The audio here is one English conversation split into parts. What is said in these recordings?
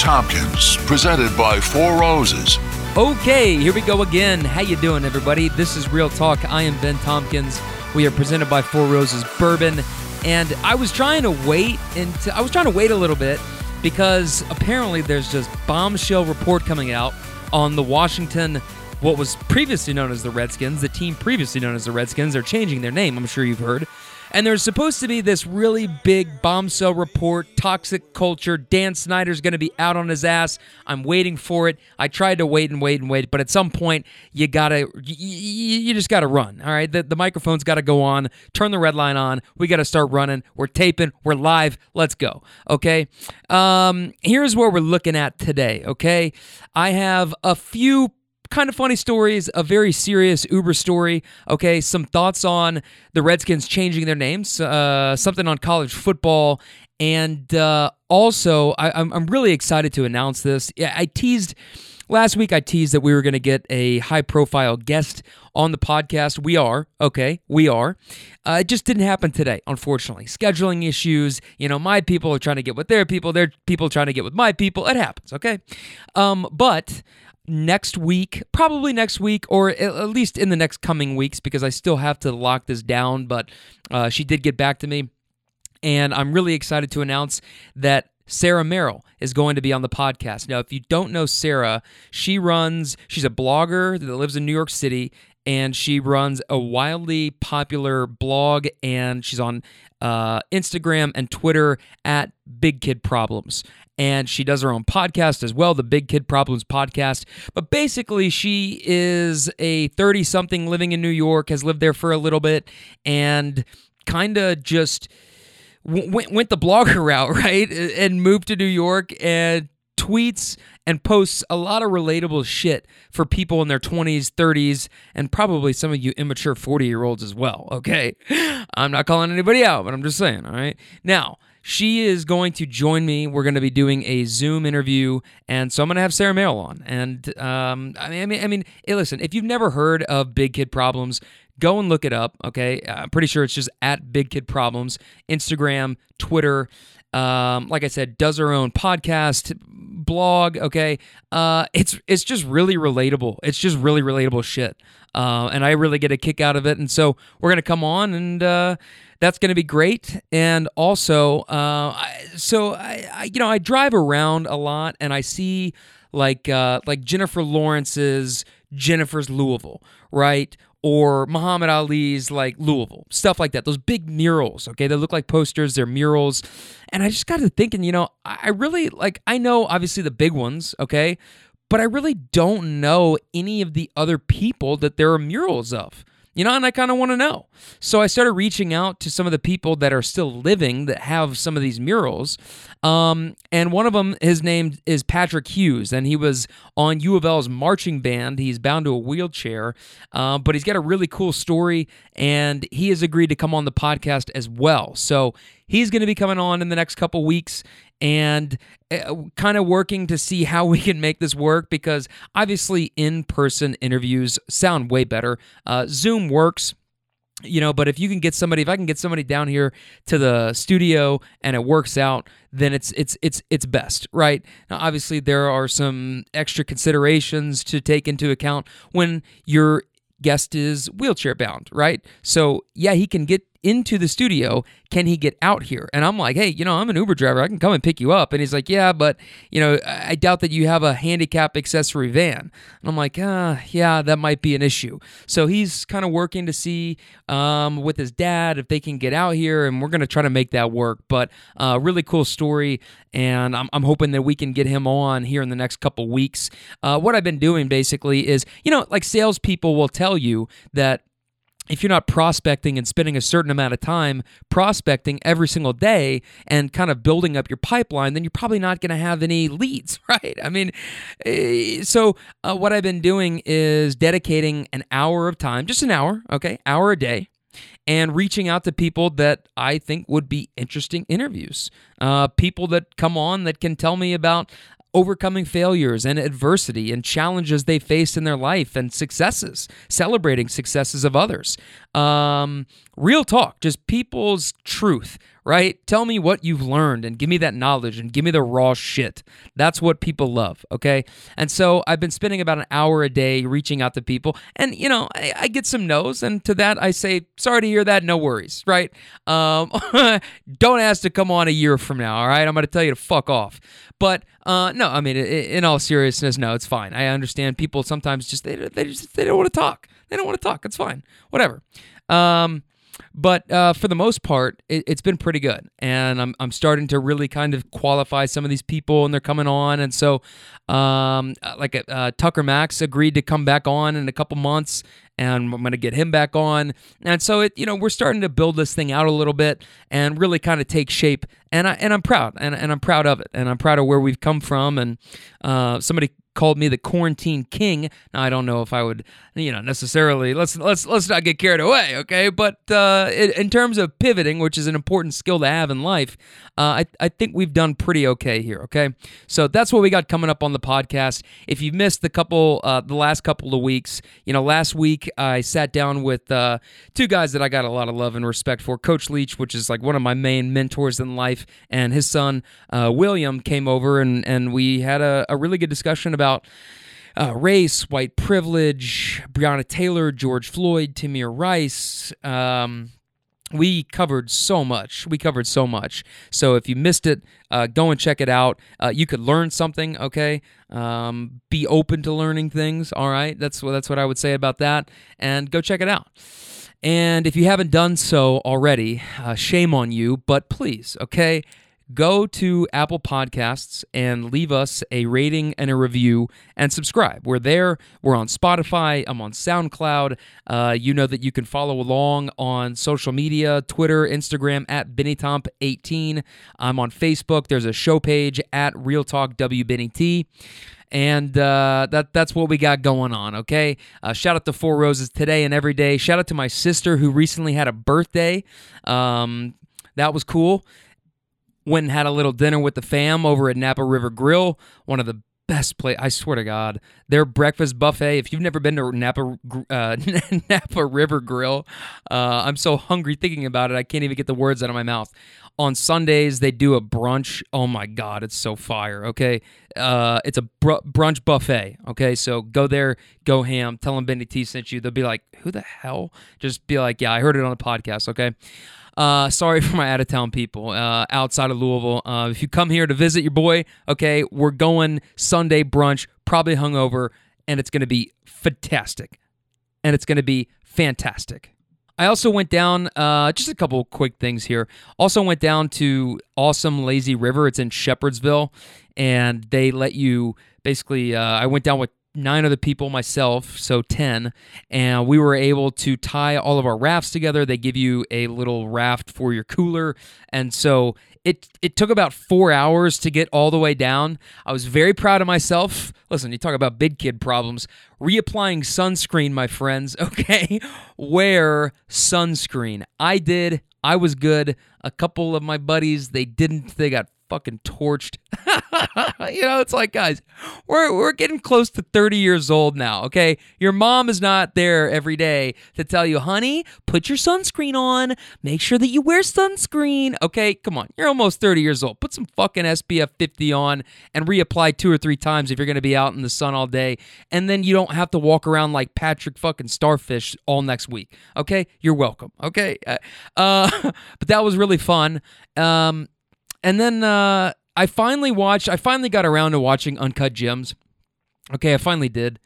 Ben Tompkins, presented by Four Roses. Okay, here we go again. How you doing, everybody? This is Real Talk. I am Ben Tompkins. We are presented by Four Roses Bourbon, and I was trying to wait until I was trying to wait a little bit because apparently there's just bombshell report coming out on the Washington, what was previously known as the Redskins, the team previously known as the Redskins. They're changing their name. I'm sure you've heard. And there's supposed to be this really big bombshell report, toxic culture. Dan Snyder's going to be out on his ass. I'm waiting for it. I tried to wait and wait and wait, but at some point you gotta, you, you just gotta run. All right, the, the microphone's got to go on. Turn the red line on. We got to start running. We're taping. We're live. Let's go. Okay. Um, here's what we're looking at today. Okay, I have a few kind of funny stories, a very serious Uber story. Okay, some thoughts on the Redskins changing their names, uh, something on college football, and uh, also I, I'm, I'm really excited to announce this. Yeah, I teased. Last week, I teased that we were going to get a high profile guest on the podcast. We are, okay, we are. Uh, it just didn't happen today, unfortunately. Scheduling issues, you know, my people are trying to get with their people, their people trying to get with my people. It happens, okay? Um, but next week, probably next week, or at least in the next coming weeks, because I still have to lock this down. But uh, she did get back to me, and I'm really excited to announce that Sarah Merrill is going to be on the podcast. Now, if you don't know Sarah, she runs, she's a blogger that lives in New York City, and she runs a wildly popular blog, and she's on uh, Instagram and Twitter at Big Kid Problems and she does her own podcast as well, the Big Kid Problems podcast. But basically, she is a 30 something living in New York, has lived there for a little bit, and kind of just went, went the blogger route, right? And moved to New York and tweets and posts a lot of relatable shit for people in their 20s, 30s, and probably some of you immature 40 year olds as well, okay? I'm not calling anybody out, but I'm just saying, all right? Now, she is going to join me. We're going to be doing a Zoom interview, and so I'm going to have Sarah Merrill on. And um, I mean, I mean, I mean, hey, listen, if you've never heard of Big Kid Problems, go and look it up. Okay, I'm pretty sure it's just at Big Kid Problems, Instagram, Twitter. Um, like I said, does her own podcast, blog. Okay, uh, it's it's just really relatable. It's just really relatable shit, uh, and I really get a kick out of it. And so we're gonna come on and. Uh, that's to be great. And also, uh, I, so I, I, you know, I drive around a lot and I see like uh, like Jennifer Lawrence's Jennifer's Louisville, right? Or Muhammad Ali's like Louisville, stuff like that. Those big murals, okay? They look like posters, they're murals. And I just got to thinking, you know, I really like, I know obviously the big ones, okay? But I really don't know any of the other people that there are murals of you know, and I kind of want to know. So I started reaching out to some of the people that are still living that have some of these murals. Um, and one of them, his name is Patrick Hughes, and he was on U of L's marching band. He's bound to a wheelchair, uh, but he's got a really cool story, and he has agreed to come on the podcast as well. So he's going to be coming on in the next couple weeks and uh, kind of working to see how we can make this work because obviously in person interviews sound way better. Uh, Zoom works you know but if you can get somebody if i can get somebody down here to the studio and it works out then it's it's it's it's best right now obviously there are some extra considerations to take into account when your guest is wheelchair bound right so yeah he can get into the studio can he get out here? And I'm like, hey, you know, I'm an Uber driver. I can come and pick you up. And he's like, yeah, but, you know, I doubt that you have a handicap accessory van. And I'm like, uh, yeah, that might be an issue. So he's kind of working to see um, with his dad if they can get out here. And we're going to try to make that work. But uh, really cool story. And I'm, I'm hoping that we can get him on here in the next couple weeks. Uh, what I've been doing basically is, you know, like salespeople will tell you that if you're not prospecting and spending a certain amount of time prospecting every single day and kind of building up your pipeline, then you're probably not going to have any leads, right? I mean, eh, so uh, what I've been doing is dedicating an hour of time, just an hour, okay, hour a day, and reaching out to people that I think would be interesting interviews. Uh, people that come on that can tell me about overcoming failures and adversity and challenges they faced in their life and successes, celebrating successes of others. Um, real talk, just people's truth, right? Tell me what you've learned and give me that knowledge and give me the raw shit. That's what people love, okay? And so I've been spending about an hour a day reaching out to people, and you know, I, I get some no's, and to that I say, sorry to hear that, no worries, right? Um, don't ask to come on a year from now, all right? I'm gonna tell you to fuck off. But uh, no, I mean, in all seriousness, no, it's fine. I understand people sometimes just they, they just they don't want to talk. They don't want to talk. It's fine. Whatever. Um, but uh, for the most part, it, has been pretty good, and I'm I'm starting to really kind of qualify some of these people, and they're coming on, and so um, like uh, Tucker Max agreed to come back on in a couple months, and I'm going to get him back on, and so it you know we're starting to build this thing out a little bit and really kind of take shape, and I and I'm proud, and and I'm proud of it, and I'm proud of where we've come from, and uh, somebody called me the quarantine king. Now I don't know if I would, you know, necessarily. Let's let's let's not get carried away, okay? But uh, in terms of pivoting, which is an important skill to have in life, uh, I I think we've done pretty okay here, okay? So that's what we got coming up on the podcast. If you missed the couple, uh, the last couple of weeks, you know, last week I sat down with uh, two guys that I got a lot of love and respect for. Coach Leach, which is like one of my main mentors in life, and his son uh, William came over and and we had a, a really good discussion about uh, race, white privilege, Breonna Taylor, George Floyd, Tamir Rice. Um, we covered so much. We covered so much. So if you missed it, uh, go and check it out. Uh, you could learn something. Okay, um, be open to learning things. All right, that's what that's what I would say about that. And go check it out. And if you haven't done so already, uh, shame on you. But please, okay, go to Apple Podcasts and leave us a rating and a review and subscribe. We're there. We're on Spotify. I'm on SoundCloud. Uh, you know that you can follow along on social media Twitter, Instagram at BennyTomp18. I'm on Facebook. There's a show page at Real Talk WBennyT and uh, that that's what we got going on. Okay, uh, shout out to Four Roses today and every day. Shout out to my sister who recently had a birthday. Um, that was cool went and had a little dinner with the fam over at Napa River Grill, one of the best place. I swear to God, their breakfast buffet. If you've never been to Napa uh, Napa River Grill, uh, I'm so hungry thinking about it. I can't even get the words out of my mouth. On Sundays, they do a brunch. Oh my God, it's so fire. Okay, uh, it's a br- brunch buffet. Okay, so go there, go ham. Tell them Benny T sent you. They'll be like, "Who the hell?" Just be like, "Yeah, I heard it on the podcast." Okay. Uh, sorry for my out of town people uh, outside of Louisville. Uh, if you come here to visit your boy, okay, we're going Sunday brunch, probably hungover, and it's going to be fantastic. And it's going to be fantastic. I also went down, uh, just a couple quick things here. Also went down to Awesome Lazy River. It's in Shepherdsville, and they let you basically. Uh, I went down with nine other people, myself, so 10, and we were able to tie all of our rafts together. They give you a little raft for your cooler, and so it it took about four hours to get all the way down. I was very proud of myself. Listen, you talk about big kid problems. Reapplying sunscreen, my friends. Okay, wear sunscreen. I did. I was good. A couple of my buddies, they didn't. They got fucking torched. you know, it's like, guys, we're we're getting close to 30 years old now, okay? Your mom is not there every day to tell you, honey, put your sunscreen on. Make sure that you wear sunscreen. Okay, come on. You're almost 30 years old. Put some fucking SPF 50 on and reapply two or three times if you're gonna be out in the sun all day. And then you don't have to walk around like Patrick fucking Starfish all next week. Okay? You're welcome. Okay. Uh but that was really fun. Um and then uh, I finally watched, I finally got around to watching Uncut Gems. Okay, I finally did.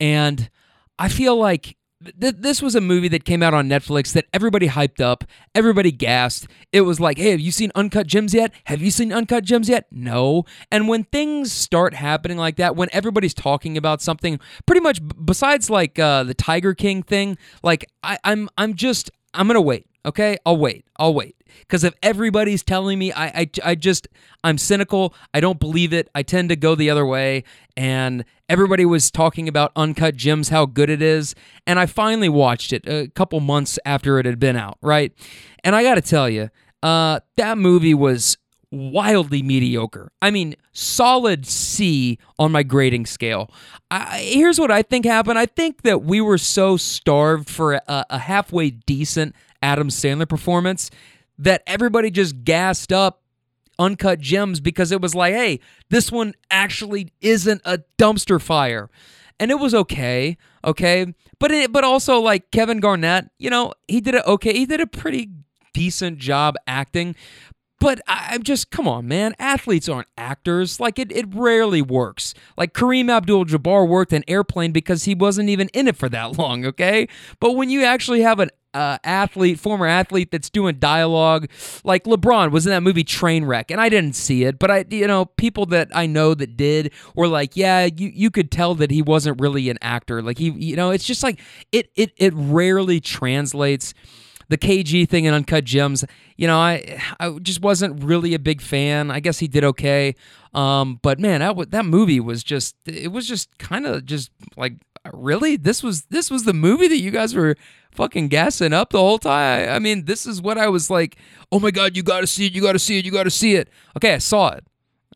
And I feel like th- this was a movie that came out on Netflix that everybody hyped up, everybody gassed. It was like, hey, have you seen Uncut Gems yet? Have you seen Uncut Gems yet? No. And when things start happening like that, when everybody's talking about something, pretty much b- besides like uh, the Tiger King thing, like I, I'm, I'm just, I'm gonna wait. Okay, I'll wait. I'll wait. Because if everybody's telling me, I, I, I just, I'm cynical. I don't believe it. I tend to go the other way. And everybody was talking about Uncut Gems, how good it is. And I finally watched it a couple months after it had been out, right? And I got to tell you, uh, that movie was wildly mediocre. I mean, solid C on my grading scale. I, here's what I think happened. I think that we were so starved for a, a halfway decent Adam Sandler performance that everybody just gassed up Uncut Gems because it was like, hey, this one actually isn't a dumpster fire. And it was okay, okay, but it, but also like Kevin Garnett, you know, he did it okay. He did a pretty decent job acting, but I'm just, come on, man. Athletes aren't actors. Like, it, it rarely works. Like, Kareem Abdul Jabbar worked in Airplane because he wasn't even in it for that long, okay? But when you actually have an uh, athlete, former athlete that's doing dialogue, like LeBron was in that movie Trainwreck, and I didn't see it, but I, you know, people that I know that did were like, yeah, you you could tell that he wasn't really an actor. Like he, you know, it's just like it it it rarely translates the KG thing in Uncut Gems, you know, I I just wasn't really a big fan. I guess he did okay, um, but man, that that movie was just it was just kind of just like really this was this was the movie that you guys were fucking gassing up the whole time. I, I mean, this is what I was like. Oh my god, you got to see it, you got to see it, you got to see it. Okay, I saw it.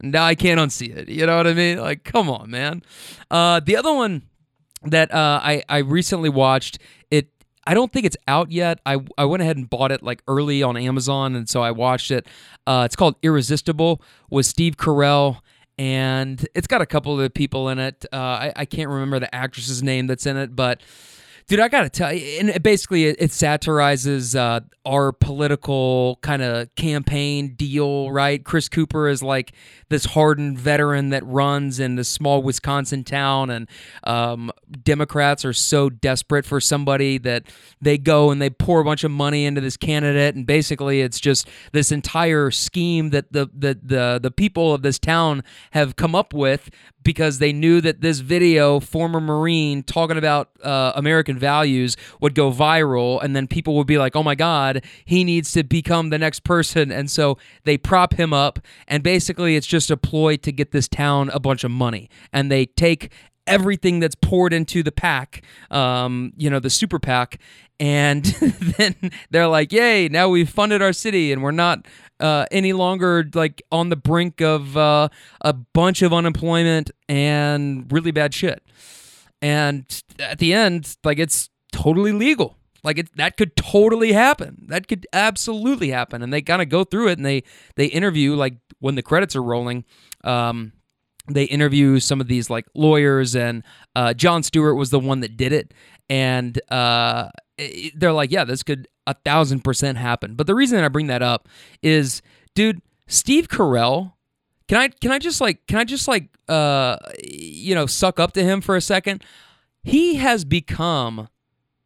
Now I can't unsee it. You know what I mean? Like, come on, man. Uh, the other one that uh, I I recently watched it I don't think it's out yet. I, I went ahead and bought it like early on Amazon, and so I watched it. Uh, it's called Irresistible with Steve Carell, and it's got a couple of people in it. Uh, I, I can't remember the actress's name that's in it, but Dude, I gotta tell you, and it basically it, it satirizes uh, our political kind of campaign deal, right? Chris Cooper is like this hardened veteran that runs in this small Wisconsin town, and um, Democrats are so desperate for somebody that they go and they pour a bunch of money into this candidate, and basically it's just this entire scheme that the the the, the people of this town have come up with because they knew that this video, former Marine talking about uh, American values, would go viral, and then people would be like, "Oh my God, he needs to become the next person," and so they prop him up, and basically it's just a ploy to get this town a bunch of money, and they take everything that's poured into the PAC, um, you know, the super PAC, and then they're like, "Yay! Now we've funded our city, and we're not uh, any longer like on the brink of uh, a bunch of unemployment and really bad shit." And at the end, like it's totally legal. Like it, that could totally happen. That could absolutely happen. And they kind of go through it and they they interview like when the credits are rolling. Um, they interview some of these like lawyers and uh, Jon Stewart was the one that did it and uh, they're like yeah this could a thousand percent happen but the reason I bring that up is dude Steve Carell can I can I just like can I just like uh you know suck up to him for a second he has become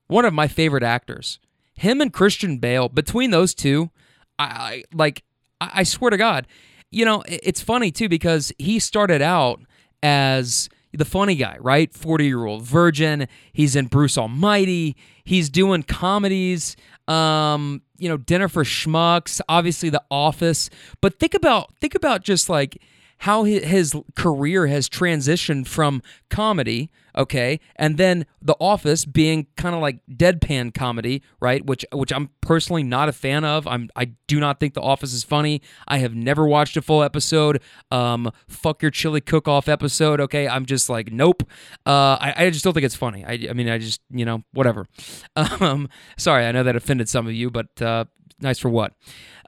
one of my favorite actors him and Christian Bale between those two I, I like I, I swear to God you know, it's funny too because he started out as the funny guy, right? 40 year old virgin. He's in Bruce Almighty. He's doing comedies, um, you know, Dinner for Schmucks, obviously The Office. But think about think about just like how his career has transitioned from comedy, okay, and then The Office being kind of like deadpan comedy, right? Which which I'm personally not a fan of. I'm I do not think The Office is funny. I have never watched a full episode. Um, fuck your chili cook-off episode, okay? I'm just like nope. Uh, I I just don't think it's funny. I I mean I just you know whatever. Um, sorry, I know that offended some of you, but uh, nice for what?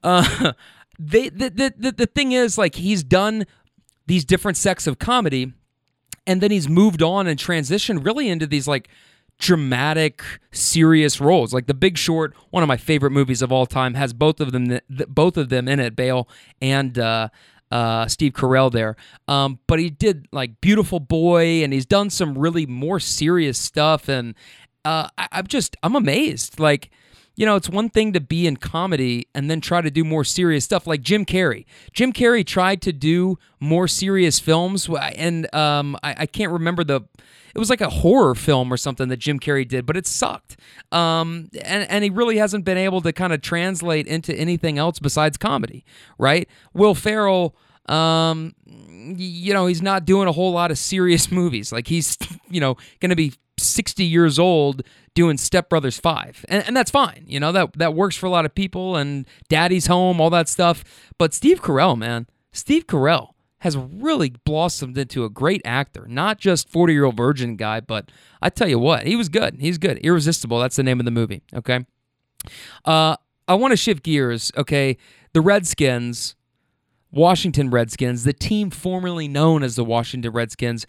Uh, they the, the the the thing is like he's done these different sects of comedy and then he's moved on and transitioned really into these like dramatic serious roles like the big short one of my favorite movies of all time has both of them both of them in it bale and uh, uh, Steve Carell there. Um, but he did like Beautiful Boy, and he's done some really more serious stuff. And uh, I, I'm just I'm amazed. Like you know, it's one thing to be in comedy and then try to do more serious stuff like Jim Carrey. Jim Carrey tried to do more serious films, and um, I, I, can't remember the. It was like a horror film or something that Jim Carrey did, but it sucked. Um, and, and he really hasn't been able to kind of translate into anything else besides comedy, right? Will Ferrell Um, you know, he's not doing a whole lot of serious movies. Like he's, you know, going to be 60 years old doing Step Brothers 5. And, and that's fine. You know, that that works for a lot of people and Daddy's Home, all that stuff. But Steve Carell, man, Steve Carell has really blossomed into a great actor. Not just 40 year old virgin guy, but I tell you what, he was good. He's good. Irresistible. That's the name of the movie. Okay. Uh, I want to shift gears. Okay. The Redskins, Washington Redskins, the team formerly known as the Washington Redskins,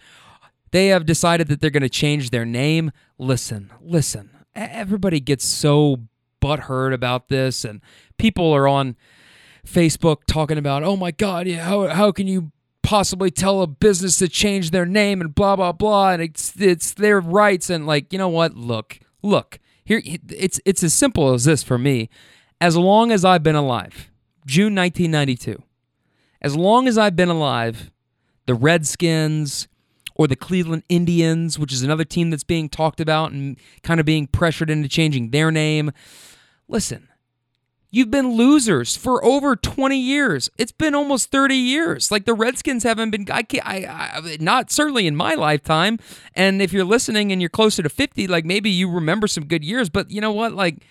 they have decided that they're going to change their name. Listen, listen. Everybody gets so butthurt about this, and people are on Facebook talking about, oh my God, yeah, how, how can you possibly tell a business to change their name and blah blah blah and it's it's their rights and like you know what look look here it's it's as simple as this for me as long as I've been alive June 1992 as long as I've been alive the Redskins or the Cleveland Indians which is another team that's being talked about and kind of being pressured into changing their name listen You've been losers for over 20 years. It's been almost 30 years. Like the Redskins haven't been, I can't, I, I, not certainly in my lifetime. And if you're listening and you're closer to 50, like maybe you remember some good years. But you know what? Like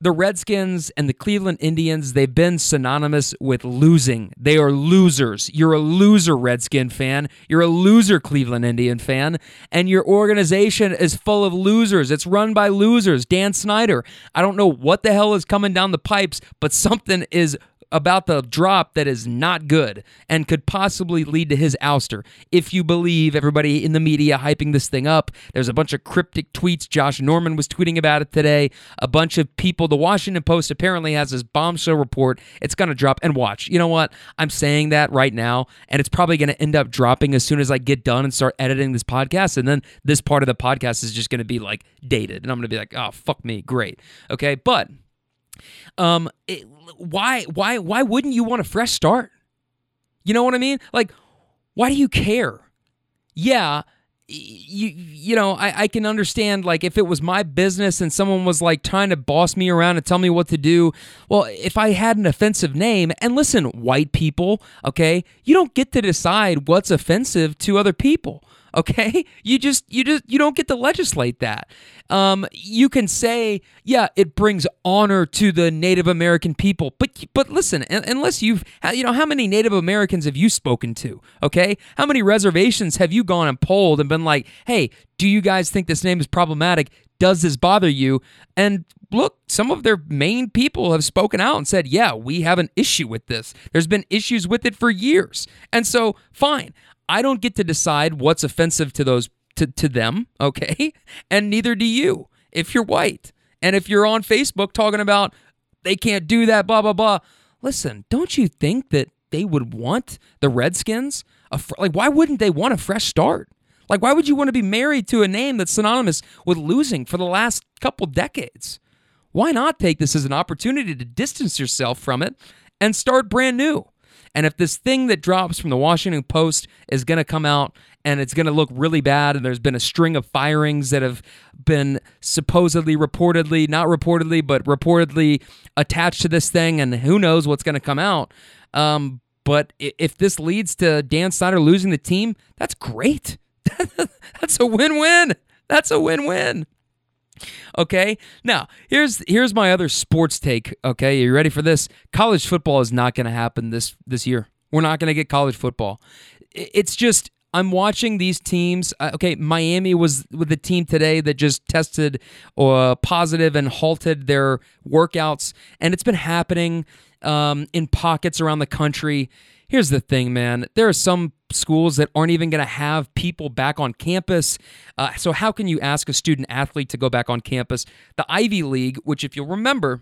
the Redskins and the Cleveland Indians, they've been synonymous with losing. They are losers. You're a loser, Redskin fan. You're a loser, Cleveland Indian fan. And your organization is full of losers. It's run by losers. Dan Snyder. I don't know what the hell is coming down the pipes, but something is about the drop that is not good and could possibly lead to his ouster. If you believe everybody in the media hyping this thing up, there's a bunch of cryptic tweets. Josh Norman was tweeting about it today. A bunch of people. The Washington Post apparently has this bombshell report. It's going to drop. And watch, you know what? I'm saying that right now, and it's probably going to end up dropping as soon as I get done and start editing this podcast. And then this part of the podcast is just going to be like dated. And I'm going to be like, oh, fuck me. Great. Okay. But um, it, why, why, why wouldn't you want a fresh start? You know what I mean? Like, why do you care? Yeah, you you know I, I can understand like if it was my business and someone was like trying to boss me around and tell me what to do well if i had an offensive name and listen white people okay you don't get to decide what's offensive to other people okay you just you just you don't get to legislate that um, you can say yeah it brings honor to the native american people but but listen unless you've you know how many native americans have you spoken to okay how many reservations have you gone and polled and been like hey do you guys think this name is problematic does this bother you and look, some of their main people have spoken out and said, yeah, we have an issue with this. There's been issues with it for years. And so, fine. I don't get to decide what's offensive to those to, to them, okay? And neither do you if you're white. And if you're on Facebook talking about they can't do that, blah blah blah. Listen, don't you think that they would want the Redskins? A fr- like, why wouldn't they want a fresh start? Like, why would you want to be married to a name that's synonymous with losing for the last couple decades? Why not take this as an opportunity to distance yourself from it and start brand new? And if this thing that drops from the Washington Post is going to come out and it's going to look really bad, and there's been a string of firings that have been supposedly, reportedly, not reportedly, but reportedly attached to this thing, and who knows what's going to come out. Um, but if this leads to Dan Snyder losing the team, that's great. that's a win-win. That's a win-win. Okay. Now, here's here's my other sports take. Okay, you ready for this? College football is not going to happen this this year. We're not going to get college football. It's just I'm watching these teams. Uh, okay, Miami was with the team today that just tested uh, positive and halted their workouts, and it's been happening um, in pockets around the country. Here's the thing, man. There are some schools that aren't even going to have people back on campus. Uh, so, how can you ask a student athlete to go back on campus? The Ivy League, which, if you'll remember,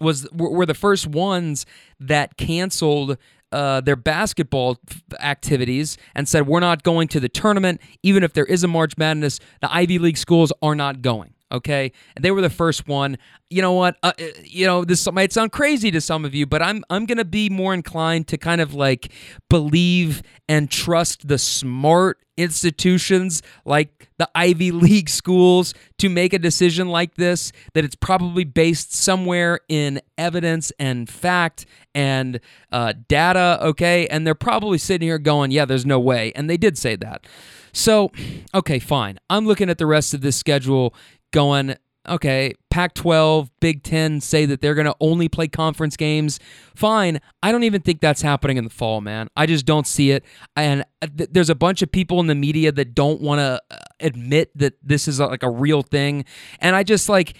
was were the first ones that canceled uh, their basketball activities and said we're not going to the tournament even if there is a March Madness. The Ivy League schools are not going. Okay, and they were the first one. You know what? Uh, uh, you know this might sound crazy to some of you, but I'm I'm gonna be more inclined to kind of like believe and trust the smart institutions like the Ivy League schools to make a decision like this. That it's probably based somewhere in evidence and fact and uh, data. Okay, and they're probably sitting here going, "Yeah, there's no way," and they did say that. So, okay, fine. I'm looking at the rest of this schedule going, okay, Pac 12, Big 10 say that they're going to only play conference games. Fine. I don't even think that's happening in the fall, man. I just don't see it. And uh, th- there's a bunch of people in the media that don't want to uh, admit that this is a, like a real thing. And I just like,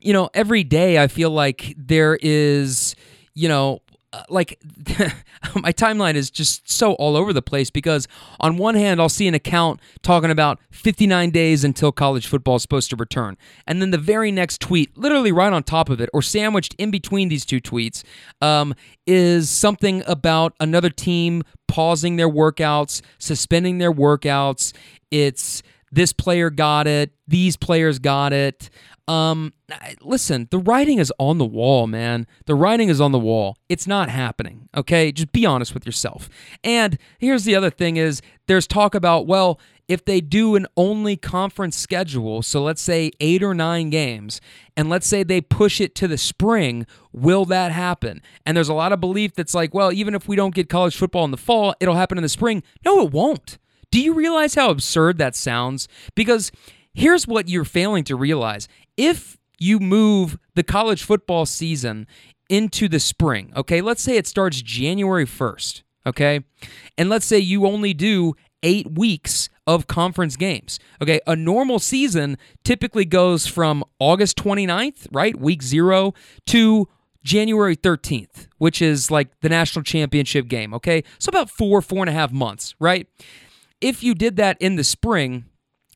you know, every day I feel like there is, you know, uh, like my timeline is just so all over the place because on one hand I'll see an account talking about 59 days until college football is supposed to return. And then the very next tweet literally right on top of it or sandwiched in between these two tweets um, is something about another team pausing their workouts suspending their workouts. It's this player got it. These players got it um, listen, the writing is on the wall, man. The writing is on the wall. It's not happening. Okay, just be honest with yourself. And here's the other thing: is there's talk about well, if they do an only conference schedule, so let's say eight or nine games, and let's say they push it to the spring, will that happen? And there's a lot of belief that's like, well, even if we don't get college football in the fall, it'll happen in the spring. No, it won't. Do you realize how absurd that sounds? Because here's what you're failing to realize if you move the college football season into the spring, okay, let's say it starts January 1st, okay, and let's say you only do eight weeks of conference games. Okay, a normal season typically goes from August 29th, right, week zero, to January 13th, which is like the national championship game. Okay, so about four, four and a half months, right? If you did that in the spring,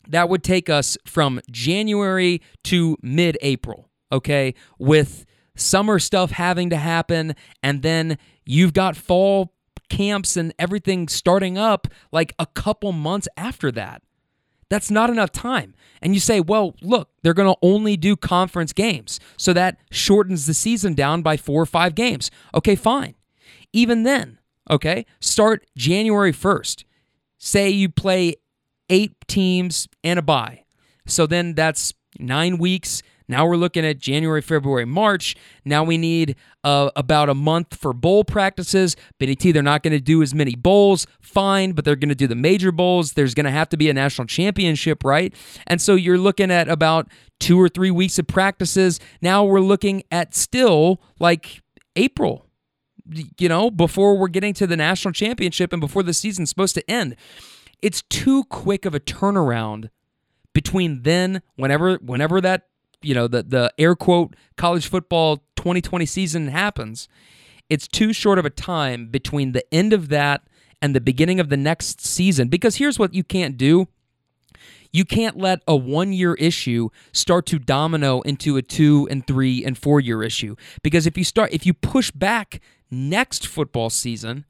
that would take us from January to mid April, okay, with summer stuff having to happen. And then you've got fall camps and everything starting up like a couple months after that. That's not enough time. And you say, well, look, they're going to only do conference games. So that shortens the season down by four or five games. Okay, fine. Even then, okay, start January 1st. Say you play eight teams and a bye. So then that's nine weeks. Now we're looking at January, February, March. Now we need uh, about a month for bowl practices. Benny T, they're not going to do as many bowls. Fine, but they're going to do the major bowls. There's going to have to be a national championship, right? And so you're looking at about two or three weeks of practices. Now we're looking at still like April, you know, before we're getting to the national championship and before the season's supposed to end. It's too quick of a turnaround between then, whenever whenever that you know the the air quote college football 2020 season happens. It's too short of a time between the end of that and the beginning of the next season. Because here's what you can't do. You can't let a one year issue start to domino into a two and three and four year issue. Because if you start, if you push back next football season,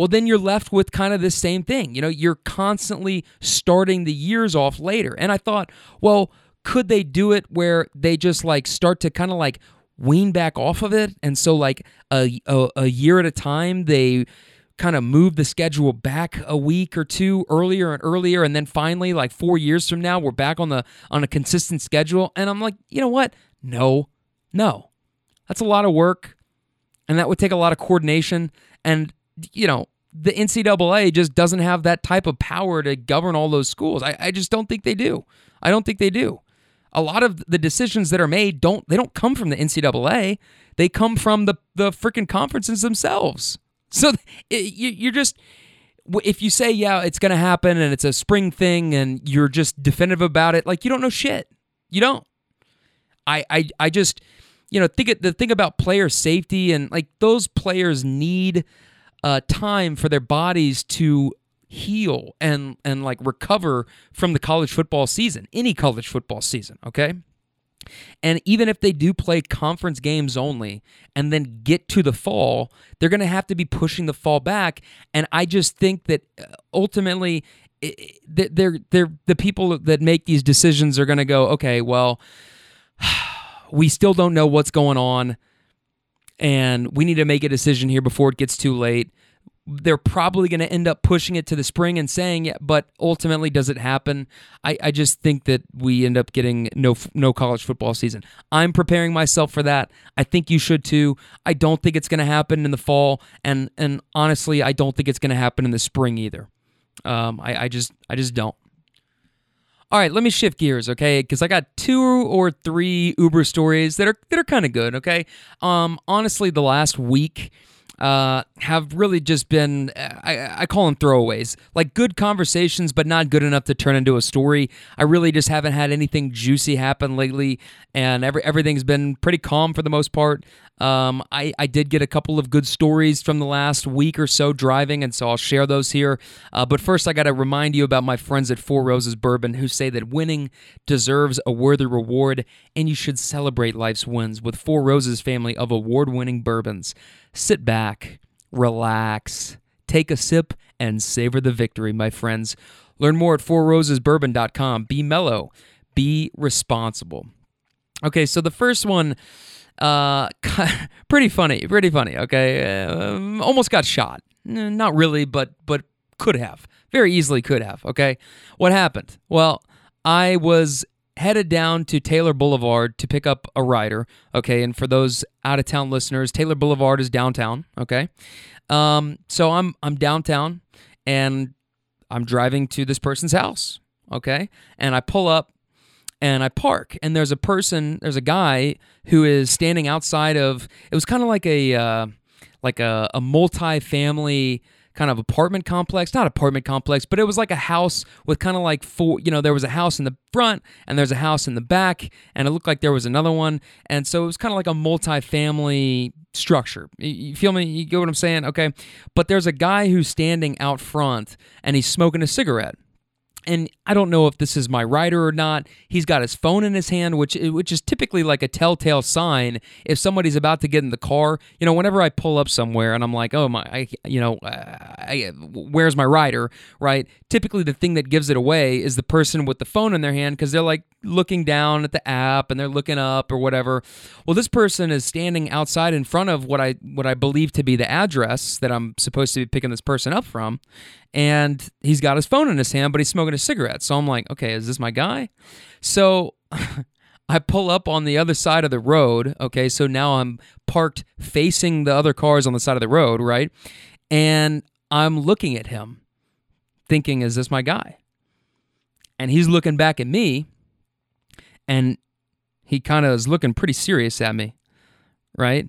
well, then you're left with kind of the same thing. You know, you're constantly starting the years off later. And I thought, well, could they do it where they just like start to kind of like wean back off of it? And so, like a, a, a year at a time, they kind of move the schedule back a week or two earlier and earlier and then finally like 4 years from now we're back on the on a consistent schedule and I'm like, "You know what? No. No. That's a lot of work and that would take a lot of coordination and you know, the NCAA just doesn't have that type of power to govern all those schools. I, I just don't think they do. I don't think they do. A lot of the decisions that are made don't they don't come from the NCAA. They come from the the freaking conferences themselves. So it, you, you're just if you say yeah it's going to happen and it's a spring thing and you're just definitive about it, like you don't know shit. You don't. I I I just you know think the thing about player safety and like those players need uh, time for their bodies to heal and and like recover from the college football season, any college football season, okay? And even if they do play conference games only and then get to the fall, they're going to have to be pushing the fall back and I just think that uh, ultimately they're they're the people that make these decisions are going to go, okay, well, we still don't know what's going on, and we need to make a decision here before it gets too late they're probably going to end up pushing it to the spring and saying it, but ultimately, does it happen? I, I just think that we end up getting no no college football season. I'm preparing myself for that. I think you should too. I don't think it's going to happen in the fall, and and honestly, I don't think it's going to happen in the spring either. Um, I, I just I just don't. All right, let me shift gears, okay? Because I got two or three Uber stories that are that are kind of good, okay? Um, honestly, the last week uh, have really just been, I, I call them throwaways, like good conversations, but not good enough to turn into a story. I really just haven't had anything juicy happen lately, and every, everything's been pretty calm for the most part. Um, I, I did get a couple of good stories from the last week or so driving, and so I'll share those here. Uh, but first, I got to remind you about my friends at Four Roses Bourbon who say that winning deserves a worthy reward, and you should celebrate life's wins with Four Roses family of award winning bourbons. Sit back, relax, take a sip, and savor the victory, my friends. Learn more at fourrosesbourbon.com. Be mellow, be responsible. Okay, so the first one, uh, pretty funny, pretty funny. Okay, uh, almost got shot. Not really, but but could have, very easily could have. Okay, what happened? Well, I was headed down to Taylor Boulevard to pick up a rider. Okay, and for those out of town listeners, Taylor Boulevard is downtown. Okay, um, so I'm I'm downtown and I'm driving to this person's house. Okay, and I pull up and I park, and there's a person, there's a guy who is standing outside of. It was kind of like a uh, like a, a multi-family kind of apartment complex, not apartment complex, but it was like a house with kind of like four, you know, there was a house in the front and there's a house in the back and it looked like there was another one. And so it was kind of like a multi-family structure. You feel me? You get what I'm saying? Okay. But there's a guy who's standing out front and he's smoking a cigarette and I don't know if this is my rider or not. He's got his phone in his hand, which which is typically like a telltale sign if somebody's about to get in the car. You know, whenever I pull up somewhere and I'm like, oh my, I, you know, uh, I, where's my rider? Right? Typically, the thing that gives it away is the person with the phone in their hand because they're like looking down at the app and they're looking up or whatever. Well, this person is standing outside in front of what I what I believe to be the address that I'm supposed to be picking this person up from, and he's got his phone in his hand, but he's smoking a cigarette. So I'm like, okay, is this my guy? So I pull up on the other side of the road. Okay, so now I'm parked facing the other cars on the side of the road, right? And I'm looking at him, thinking, is this my guy? And he's looking back at me, and he kind of is looking pretty serious at me, right?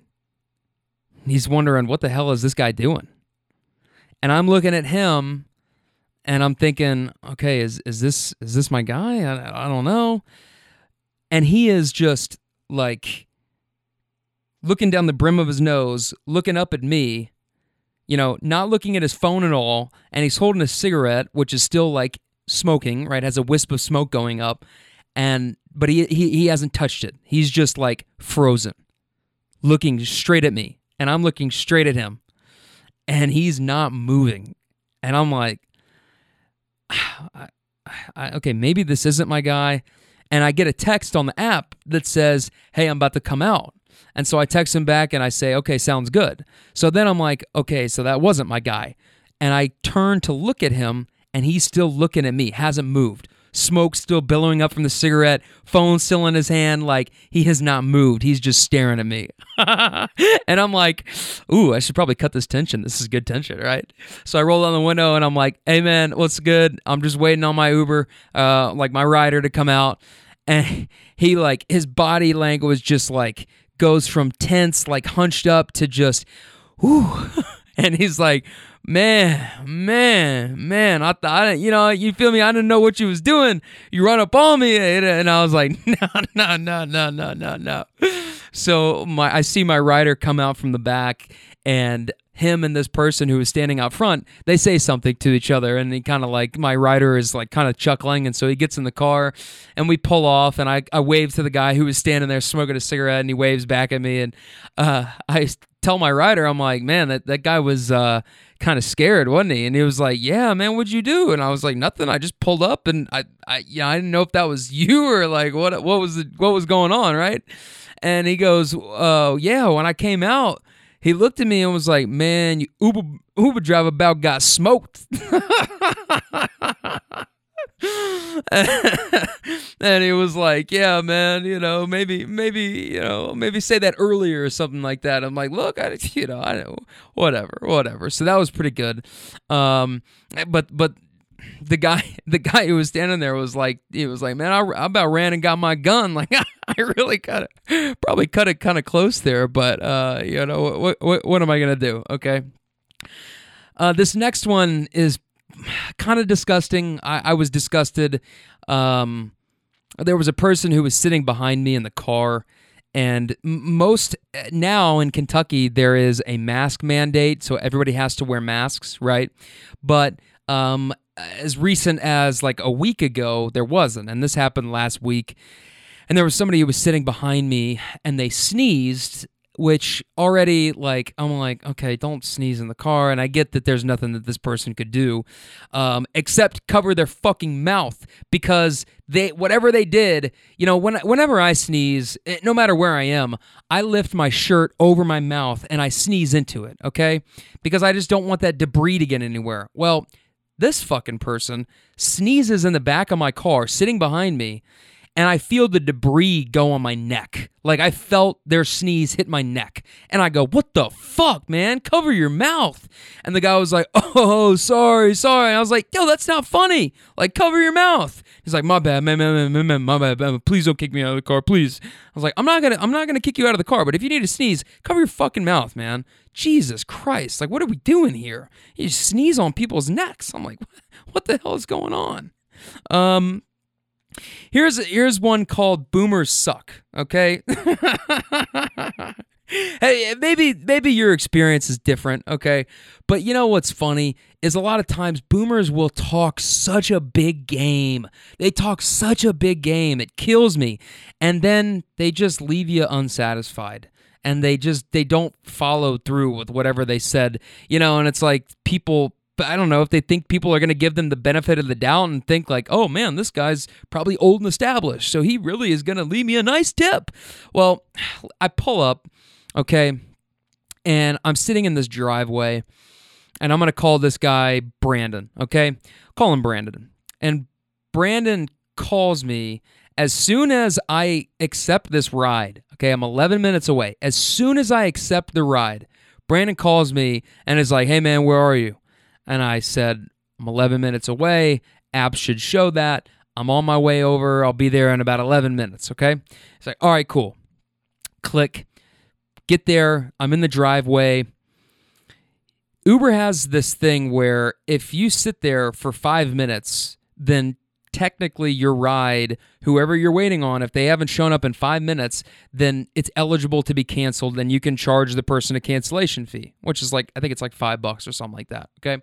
He's wondering, what the hell is this guy doing? And I'm looking at him and I'm thinking, okay, is is this is this my guy? I, I don't know. And he is just like looking down the brim of his nose, looking up at me, you know, not looking at his phone at all, and he's holding a cigarette, which is still like smoking, right? Has a wisp of smoke going up, and but he he he hasn't touched it. He's just like frozen, looking straight at me, and I'm looking straight at him and he's not moving. And I'm like, I, I, okay, maybe this isn't my guy. And I get a text on the app that says, hey, I'm about to come out. And so I text him back and I say, okay, sounds good. So then I'm like, okay, so that wasn't my guy. And I turn to look at him and he's still looking at me, hasn't moved smoke still billowing up from the cigarette, phone still in his hand, like he has not moved. He's just staring at me. and I'm like, ooh, I should probably cut this tension. This is good tension, right? So I roll down the window and I'm like, hey man, what's good? I'm just waiting on my Uber, uh, like my rider to come out. And he like his body language just like goes from tense, like hunched up to just, ooh. and he's like, man, man, man, I thought, you know, you feel me? I didn't know what you was doing. You run up on me, and I was like, no, no, no, no, no, no, no. So my, I see my rider come out from the back, and him and this person who is standing out front, they say something to each other, and he kind of like my rider is like kind of chuckling, and so he gets in the car, and we pull off, and I, I wave to the guy who was standing there smoking a cigarette, and he waves back at me, and uh, I tell my rider, I'm like, man, that that guy was. Uh, kind of scared, wasn't he? And he was like, "Yeah, man, what'd you do?" And I was like, "Nothing. I just pulled up, and I, I, yeah, I didn't know if that was you or like what, what was, the, what was going on, right?" And he goes, "Oh, yeah." When I came out, he looked at me and was like, "Man, you Uber Uber driver about got smoked." and he was like, "Yeah, man, you know, maybe, maybe, you know, maybe say that earlier or something like that." I'm like, "Look, I, you know, I, whatever, whatever." So that was pretty good. Um, but but the guy, the guy who was standing there was like, he was like, "Man, I, I about ran and got my gun." Like, I really cut it, probably cut it kind of close there, but uh, you know, what what what am I gonna do? Okay. Uh, this next one is kind of disgusting. I, I was disgusted. Um, there was a person who was sitting behind me in the car, and most now in Kentucky there is a mask mandate, so everybody has to wear masks, right? But um, as recent as like a week ago, there wasn't, and this happened last week. And there was somebody who was sitting behind me, and they sneezed, which already like I'm like okay don't sneeze in the car and I get that there's nothing that this person could do um, except cover their fucking mouth because they whatever they did you know when whenever I sneeze eh, no matter where I am I lift my shirt over my mouth and I sneeze into it okay? Because I just don't want that debris to get anywhere. Well this fucking person sneezes in the back of my car sitting behind me and I feel the debris go on my neck. Like I felt their sneeze hit my neck. And I go, What the fuck, man? Cover your mouth. And the guy was like, Oh, sorry, sorry. And I was like, Yo, that's not funny. Like, cover your mouth. He's like, My bad, man, man, man, man, my bad, man. Please don't kick me out of the car, please. I was like, I'm not gonna I'm not gonna kick you out of the car, but if you need to sneeze, cover your fucking mouth, man. Jesus Christ. Like, what are we doing here? You sneeze on people's necks. I'm like, what the hell is going on? Um, Here's here's one called Boomers Suck, okay? hey, maybe maybe your experience is different, okay? But you know what's funny is a lot of times boomers will talk such a big game. They talk such a big game. It kills me. And then they just leave you unsatisfied. And they just they don't follow through with whatever they said. You know, and it's like people I don't know if they think people are going to give them the benefit of the doubt and think like, "Oh man, this guy's probably old and established, so he really is going to leave me a nice tip." Well, I pull up, okay, and I'm sitting in this driveway, and I'm going to call this guy Brandon, okay? Call him Brandon. And Brandon calls me as soon as I accept this ride. Okay, I'm 11 minutes away. As soon as I accept the ride, Brandon calls me and is like, "Hey man, where are you?" And I said, I'm 11 minutes away. Apps should show that. I'm on my way over. I'll be there in about 11 minutes. Okay. It's like, all right, cool. Click. Get there. I'm in the driveway. Uber has this thing where if you sit there for five minutes, then technically your ride, whoever you're waiting on, if they haven't shown up in five minutes, then it's eligible to be canceled and you can charge the person a cancellation fee, which is like, I think it's like five bucks or something like that. Okay.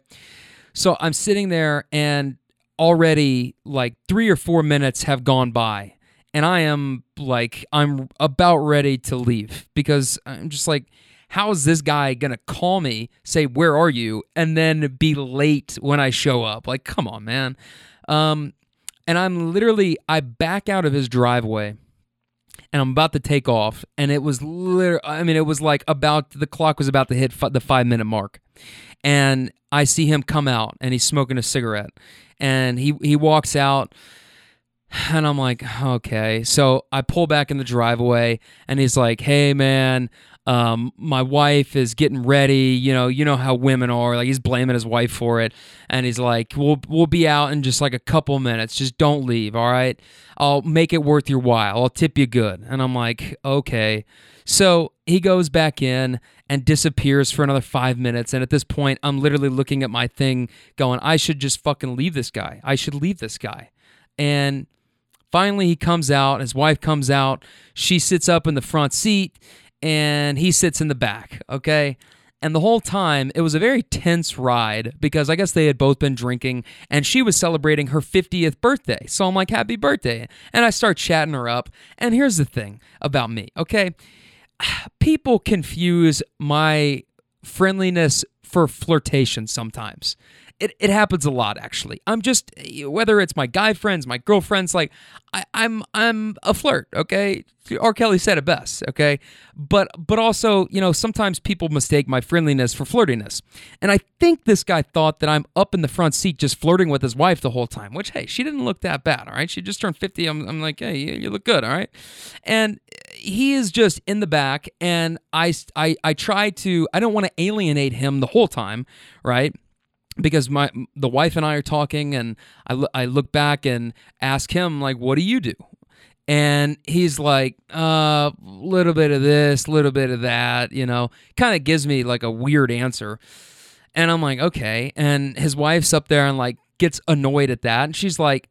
So I'm sitting there and already like three or four minutes have gone by. And I am like, I'm about ready to leave because I'm just like, how is this guy going to call me, say, Where are you? and then be late when I show up? Like, come on, man. Um, and I'm literally I back out of his driveway and I'm about to take off. And it was literally I mean it was like about the clock was about to hit the 5 minute mark. And I see him come out and he's smoking a cigarette. And he he walks out and I'm like, okay. So I pull back in the driveway and he's like, hey, man, um, my wife is getting ready. You know, you know how women are. Like he's blaming his wife for it, and he's like, "We'll we'll be out in just like a couple minutes. Just don't leave, all right? I'll make it worth your while. I'll tip you good." And I'm like, "Okay." So he goes back in and disappears for another five minutes. And at this point, I'm literally looking at my thing, going, "I should just fucking leave this guy. I should leave this guy." And finally, he comes out. His wife comes out. She sits up in the front seat and he sits in the back, okay? And the whole time, it was a very tense ride because I guess they had both been drinking and she was celebrating her 50th birthday. So I'm like, happy birthday. And I start chatting her up. And here's the thing about me, okay? People confuse my friendliness for flirtation sometimes. It, it happens a lot actually. I'm just whether it's my guy friends, my girlfriends, like I, I'm I'm a flirt, okay? R. Kelly said it best, okay? But but also, you know, sometimes people mistake my friendliness for flirtiness. And I think this guy thought that I'm up in the front seat just flirting with his wife the whole time, which hey, she didn't look that bad, all right? She just turned 50. I'm, I'm like, hey, you, you look good, all right? And he is just in the back and I I I try to I don't want to alienate him the whole time, right? Because my the wife and I are talking and I, I look back and ask him like what do you do and he's like a uh, little bit of this little bit of that you know kind of gives me like a weird answer and I'm like okay and his wife's up there and like gets annoyed at that and she's like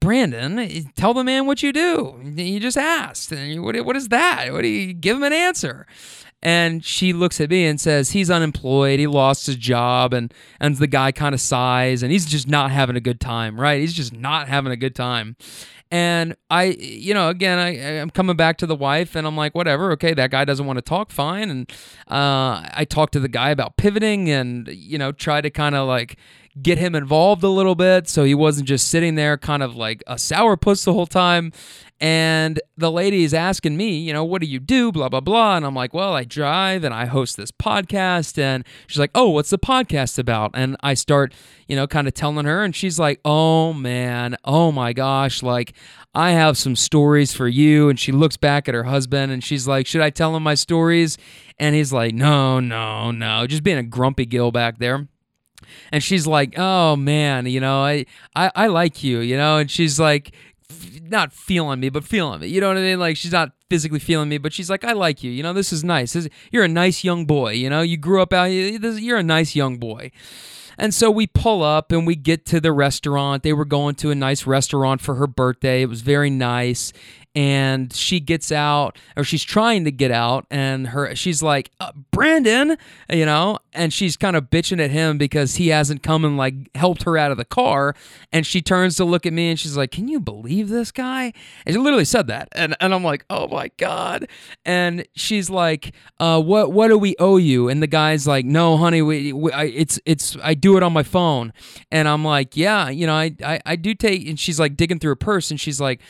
Brandon, tell the man what you do. You just asked. and What, what is that? What do you give him an answer? And she looks at me and says, He's unemployed. He lost his job. And, and the guy kind of sighs and he's just not having a good time, right? He's just not having a good time. And I, you know, again, I, I'm coming back to the wife and I'm like, whatever, okay, that guy doesn't want to talk, fine. And uh, I talked to the guy about pivoting and, you know, try to kind of like get him involved a little bit so he wasn't just sitting there kind of like a sourpuss the whole time. And the lady is asking me, you know, what do you do? Blah, blah, blah. And I'm like, well, I drive and I host this podcast. And she's like, oh, what's the podcast about? And I start, you know, kind of telling her. And she's like, oh, man, oh my gosh, like, I have some stories for you. And she looks back at her husband and she's like, should I tell him my stories? And he's like, no, no, no, just being a grumpy gill back there and she's like, "Oh man, you know, I I, I like you, you know," and she's like, not feeling me, but feeling me. You know what I mean? Like she's not physically feeling me, but she's like, I like you. You know, this is nice. This, you're a nice young boy. You know, you grew up out. Here. You're a nice young boy. And so we pull up and we get to the restaurant. They were going to a nice restaurant for her birthday. It was very nice and she gets out or she's trying to get out and her she's like uh, brandon you know and she's kind of bitching at him because he hasn't come and like helped her out of the car. And she turns to look at me and she's like can you believe this guy? And she literally said that. And, and i'm like oh my god. And she's like uh, what what do we owe you? And the guy's like no honey we, we I, it's it's i do it on my phone. And i'm like yeah you know I, I i do take and she's like digging through her purse and she's like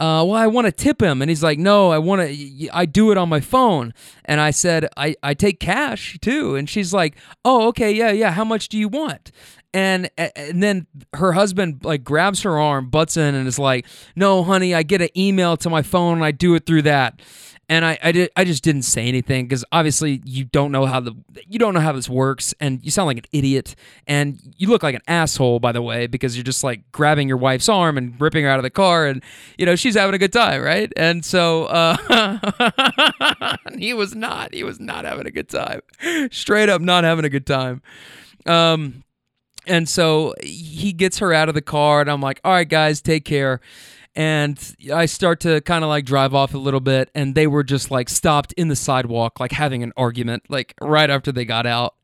uh, well, I want to tip him. And he's like, no, I want to, I do it on my phone. And I said, I, I take cash too. And she's like, oh, okay, yeah, yeah. How much do you want? And, and then her husband like grabs her arm, butts in, and is like, no, honey, I get an email to my phone and I do it through that and I I, did, I just didn't say anything because obviously you don't know how the you don't know how this works and you sound like an idiot. And you look like an asshole by the way because you're just like grabbing your wife's arm and ripping her out of the car and you know she's having a good time right? And so uh, he was not he was not having a good time. Straight up not having a good time. Um and so he gets her out of the car and I'm like all right guys take care and I start to kind of like drive off a little bit, and they were just like stopped in the sidewalk, like having an argument, like right after they got out.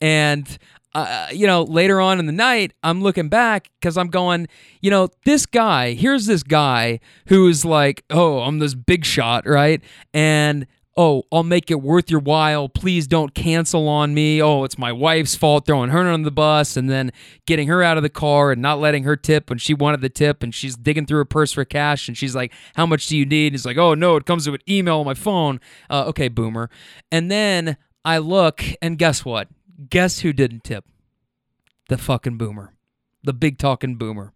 And uh, you know, later on in the night, I'm looking back because I'm going, you know, this guy, here's this guy who's like, oh, I'm this big shot, right? And oh, I'll make it worth your while. Please don't cancel on me. Oh, it's my wife's fault throwing her on the bus and then getting her out of the car and not letting her tip when she wanted the tip and she's digging through her purse for cash and she's like, How much do you need? And he's like, Oh, no, it comes with an email on my phone. Uh, okay, boomer. And then I look and guess what? Guess who didn't tip? The fucking boomer. The big talking boomer.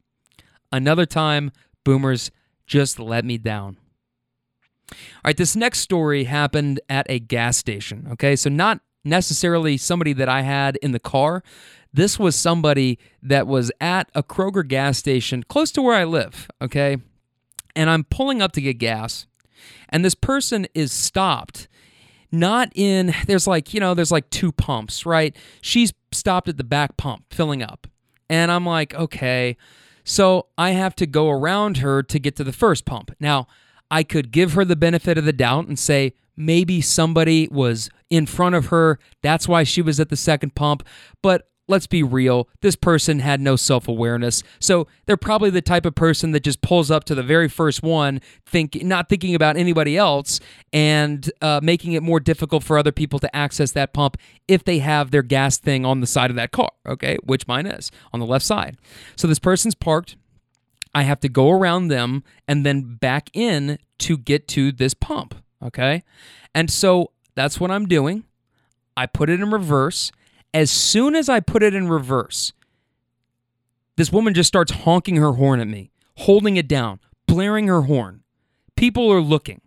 Another time, boomers just let me down. All right, this next story happened at a gas station. Okay, so not necessarily somebody that I had in the car. This was somebody that was at a Kroger gas station close to where I live. Okay, and I'm pulling up to get gas, and this person is stopped. Not in, there's like, you know, there's like two pumps, right? She's stopped at the back pump filling up. And I'm like, okay. So I have to go around her to get to the first pump. Now, I could give her the benefit of the doubt and say maybe somebody was in front of her. That's why she was at the second pump. But let's be real, this person had no self awareness. So they're probably the type of person that just pulls up to the very first one, think not thinking about anybody else, and uh, making it more difficult for other people to access that pump if they have their gas thing on the side of that car. Okay, which mine is on the left side. So this person's parked. I have to go around them and then back in to get to this pump. Okay, and so that's what I'm doing. I put it in reverse as soon as I put it in reverse, this woman just starts honking her horn at me, holding it down, blaring her horn. People are looking.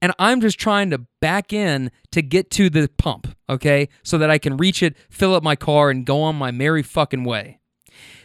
And I'm just trying to back in to get to the pump, okay? So that I can reach it, fill up my car, and go on my merry fucking way.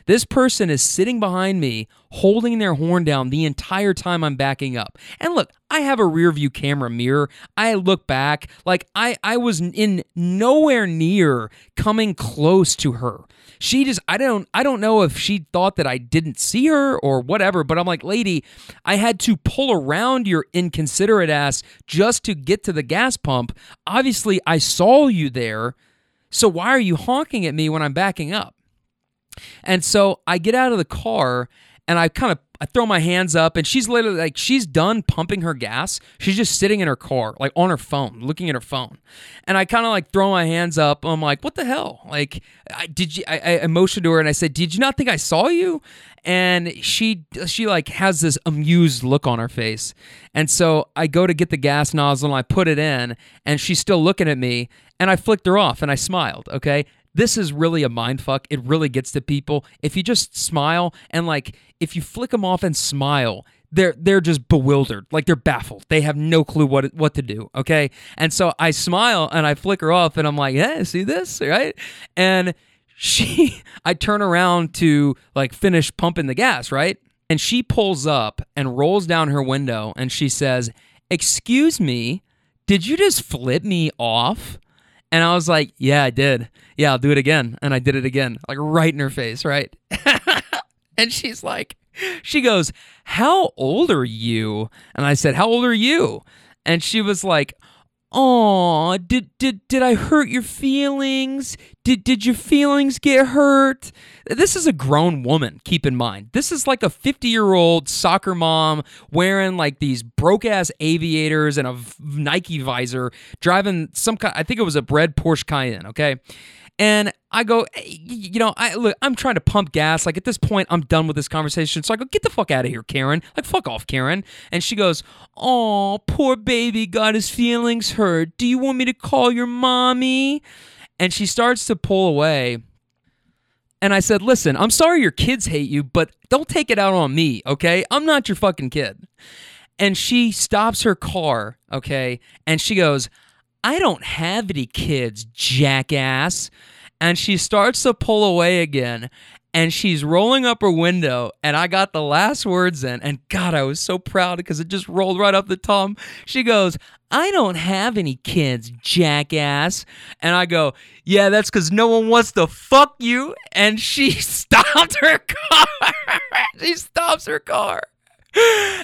This person is sitting behind me, holding their horn down the entire time I'm backing up. And look, I have a rear view camera mirror. I look back, like I, I was in nowhere near coming close to her. She just I don't I don't know if she thought that I didn't see her or whatever, but I'm like, lady, I had to pull around your inconsiderate ass just to get to the gas pump. Obviously, I saw you there. So why are you honking at me when I'm backing up? And so I get out of the car and I kind of I throw my hands up and she's literally like she's done pumping her gas. She's just sitting in her car, like on her phone, looking at her phone. And I kind of like throw my hands up. I'm like, "What the hell?" Like, I, did you? I, I motioned to her and I said, "Did you not think I saw you?" And she she like has this amused look on her face. And so I go to get the gas nozzle and I put it in, and she's still looking at me. And I flicked her off and I smiled. Okay, this is really a mind fuck. It really gets to people. If you just smile and like if you flick them off and smile, they're they're just bewildered, like they're baffled. They have no clue what what to do. Okay, and so I smile and I flick her off, and I'm like, "Yeah, see this, right?" And she, I turn around to like finish pumping the gas, right? And she pulls up and rolls down her window, and she says, "Excuse me, did you just flip me off?" And I was like, yeah, I did. Yeah, I'll do it again. And I did it again, like right in her face, right? and she's like, she goes, How old are you? And I said, How old are you? And she was like, Oh, did did did I hurt your feelings? Did did your feelings get hurt? This is a grown woman, keep in mind. This is like a 50-year-old soccer mom wearing like these broke-ass aviators and a Nike visor, driving some kind I think it was a red Porsche Cayenne, okay? And I go, you know, I look, I'm trying to pump gas. Like at this point, I'm done with this conversation. So I go, get the fuck out of here, Karen. Like, fuck off, Karen. And she goes, Oh, poor baby got his feelings hurt. Do you want me to call your mommy? And she starts to pull away. And I said, Listen, I'm sorry your kids hate you, but don't take it out on me, okay? I'm not your fucking kid. And she stops her car, okay? And she goes, I don't have any kids, jackass. And she starts to pull away again. And she's rolling up her window, and I got the last words in. And God, I was so proud because it just rolled right up the tongue. She goes, I don't have any kids, jackass. And I go, Yeah, that's because no one wants to fuck you. And she stopped her car. she stops her car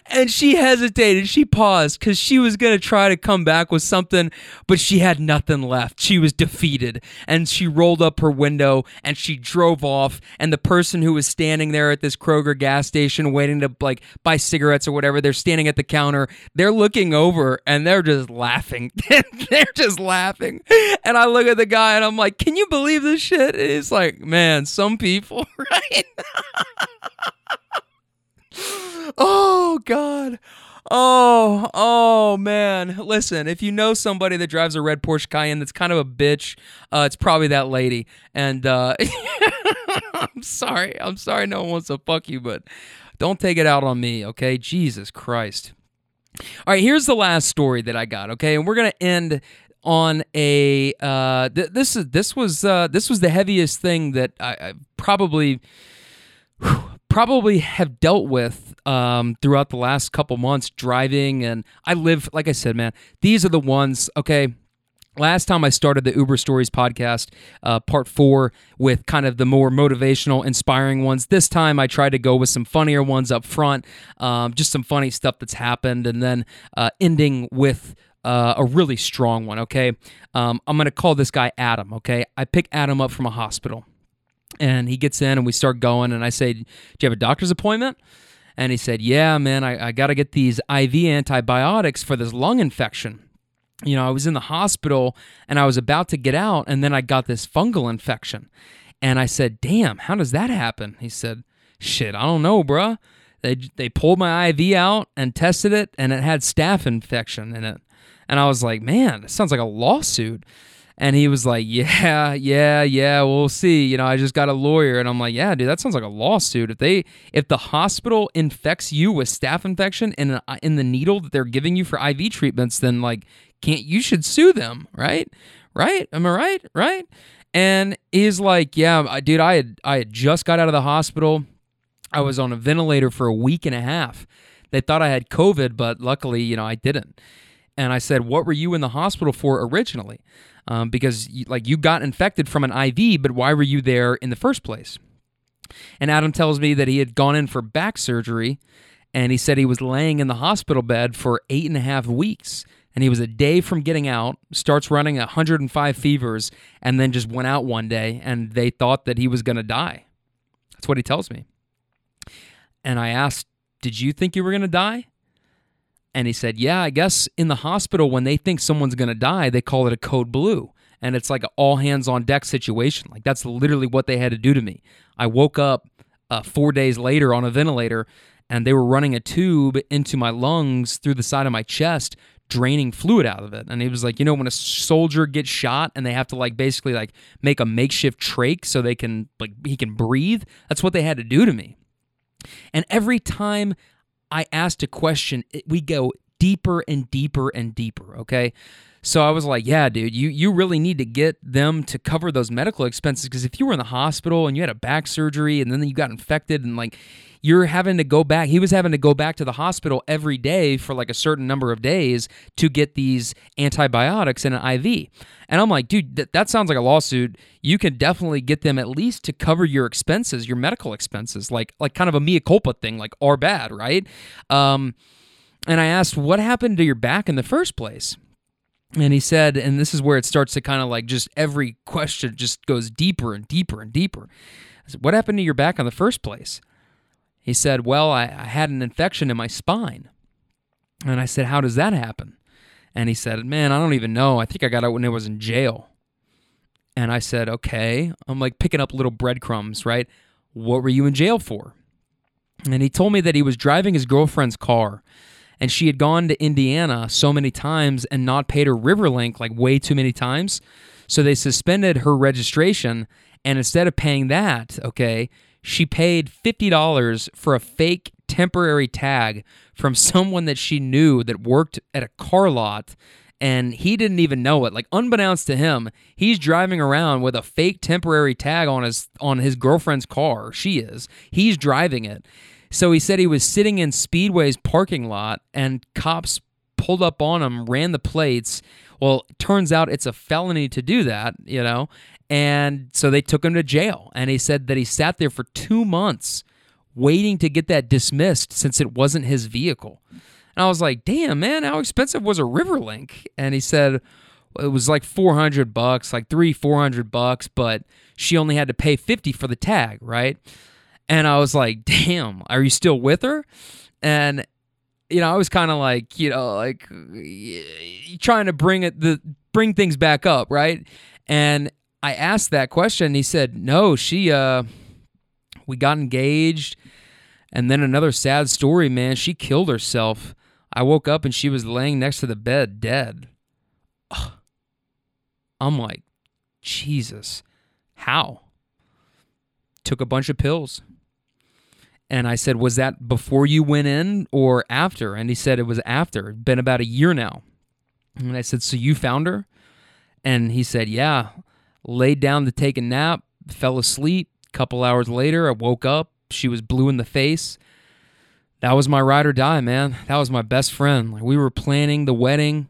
and she hesitated. She paused because she was going to try to come back with something, but she had nothing left. She was defeated. And she rolled up her window and she drove off. And the person who was standing there at this Kroger gas station waiting to like buy cigarettes or whatever, they're standing at the counter. They're looking over and they're just laughing. they're just laughing. And I look at the guy and I'm like, can you believe this shit? It's like, man, some people, right? oh God. Oh, oh man. Listen, if you know somebody that drives a red Porsche Cayenne that's kind of a bitch, uh, it's probably that lady. And uh, I'm sorry. I'm sorry no one wants to fuck you, but don't take it out on me, okay? Jesus Christ. All right, here's the last story that I got, okay? And we're going to end on a uh, th- this is this was uh, this was the heaviest thing that I, I probably whew, probably have dealt with um, throughout the last couple months driving. And I live, like I said, man, these are the ones, okay. Last time I started the Uber Stories podcast, uh, part four, with kind of the more motivational, inspiring ones. This time I tried to go with some funnier ones up front, um, just some funny stuff that's happened, and then uh, ending with uh, a really strong one, okay? Um, I'm to call this guy Adam, okay? I pick Adam up from a hospital. And he gets in and we start going. And I say, Do you have a doctor's appointment? And he said, Yeah, man, I, I got to get these IV antibiotics for this lung infection. You know, I was in the hospital and I was about to get out, and then I got this fungal infection. And I said, Damn, how does that happen? He said, Shit, I don't know, bruh. They, they pulled my IV out and tested it, and it had staph infection in it. And I was like, Man, it sounds like a lawsuit. And he was like, "Yeah, yeah, yeah, we'll see. You know, I just got a lawyer." And I'm like, "Yeah, dude, that sounds like a lawsuit. If they if the hospital infects you with staph infection in a, uh, in the needle that they're giving you for IV treatments, then like can't you should sue them, right? Right? Am I right? Right?" And he's like, "Yeah, dude, I had I had just got out of the hospital. I was on a ventilator for a week and a half. They thought I had COVID, but luckily, you know, I didn't." And I said, "What were you in the hospital for originally?" um, because like you got infected from an IV, but why were you there in the first place? And Adam tells me that he had gone in for back surgery, and he said he was laying in the hospital bed for eight and a half weeks. And he was a day from getting out, starts running 105 fevers, and then just went out one day, and they thought that he was going to die. That's what he tells me. And I asked, Did you think you were going to die? And he said, Yeah, I guess in the hospital, when they think someone's going to die, they call it a code blue. And it's like an all hands on deck situation. Like that's literally what they had to do to me. I woke up uh, four days later on a ventilator and they were running a tube into my lungs through the side of my chest draining fluid out of it and he was like you know when a soldier gets shot and they have to like basically like make a makeshift trach so they can like he can breathe that's what they had to do to me and every time I asked a question, we go deeper and deeper and deeper, okay? So I was like, yeah, dude, you you really need to get them to cover those medical expenses because if you were in the hospital and you had a back surgery and then you got infected and like you're having to go back, he was having to go back to the hospital every day for like a certain number of days to get these antibiotics in an IV. And I'm like, dude, th- that sounds like a lawsuit. You can definitely get them at least to cover your expenses, your medical expenses, like like kind of a mea culpa thing, like are bad, right? Um, and I asked, what happened to your back in the first place? And he said, and this is where it starts to kind of like just every question just goes deeper and deeper and deeper. I said, what happened to your back in the first place? He said, Well, I, I had an infection in my spine. And I said, How does that happen? And he said, Man, I don't even know. I think I got it when I was in jail. And I said, Okay. I'm like picking up little breadcrumbs, right? What were you in jail for? And he told me that he was driving his girlfriend's car and she had gone to Indiana so many times and not paid her Riverlink like way too many times. So they suspended her registration. And instead of paying that, okay, she paid $50 for a fake temporary tag from someone that she knew that worked at a car lot and he didn't even know it like unbeknownst to him he's driving around with a fake temporary tag on his on his girlfriend's car she is he's driving it so he said he was sitting in speedway's parking lot and cops pulled up on him ran the plates well turns out it's a felony to do that you know and so they took him to jail. And he said that he sat there for two months waiting to get that dismissed since it wasn't his vehicle. And I was like, damn, man, how expensive was a Riverlink? And he said, it was like 400 bucks, like three, 400 bucks, but she only had to pay 50 for the tag, right? And I was like, damn, are you still with her? And, you know, I was kind of like, you know, like trying to bring it, the, bring things back up, right? And I asked that question. he said, "No, she uh, we got engaged, and then another sad story, man. She killed herself. I woke up and she was laying next to the bed, dead." Ugh. I'm like, Jesus, how? Took a bunch of pills. And I said, Was that before you went in or after? And he said it was after. It's been about a year now. And I said, So you found her? And he said, Yeah laid down to take a nap, fell asleep. A couple hours later, I woke up. She was blue in the face. That was my ride or die, man. That was my best friend. Like we were planning the wedding,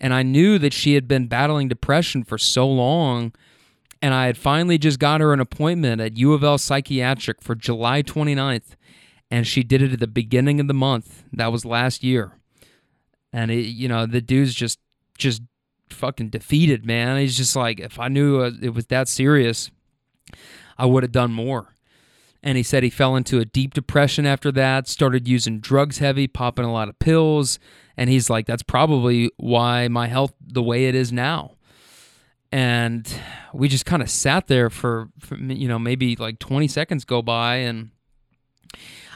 and I knew that she had been battling depression for so long. And I had finally just got her an appointment at U of L Psychiatric for July 29th. And she did it at the beginning of the month. That was last year. And it, you know, the dude's just just fucking defeated, man. He's just like, if I knew uh, it was that serious, I would have done more. And he said he fell into a deep depression after that, started using drugs heavy, popping a lot of pills. And he's like, that's probably why my health the way it is now. And we just kind of sat there for, for, you know, maybe like 20 seconds go by. And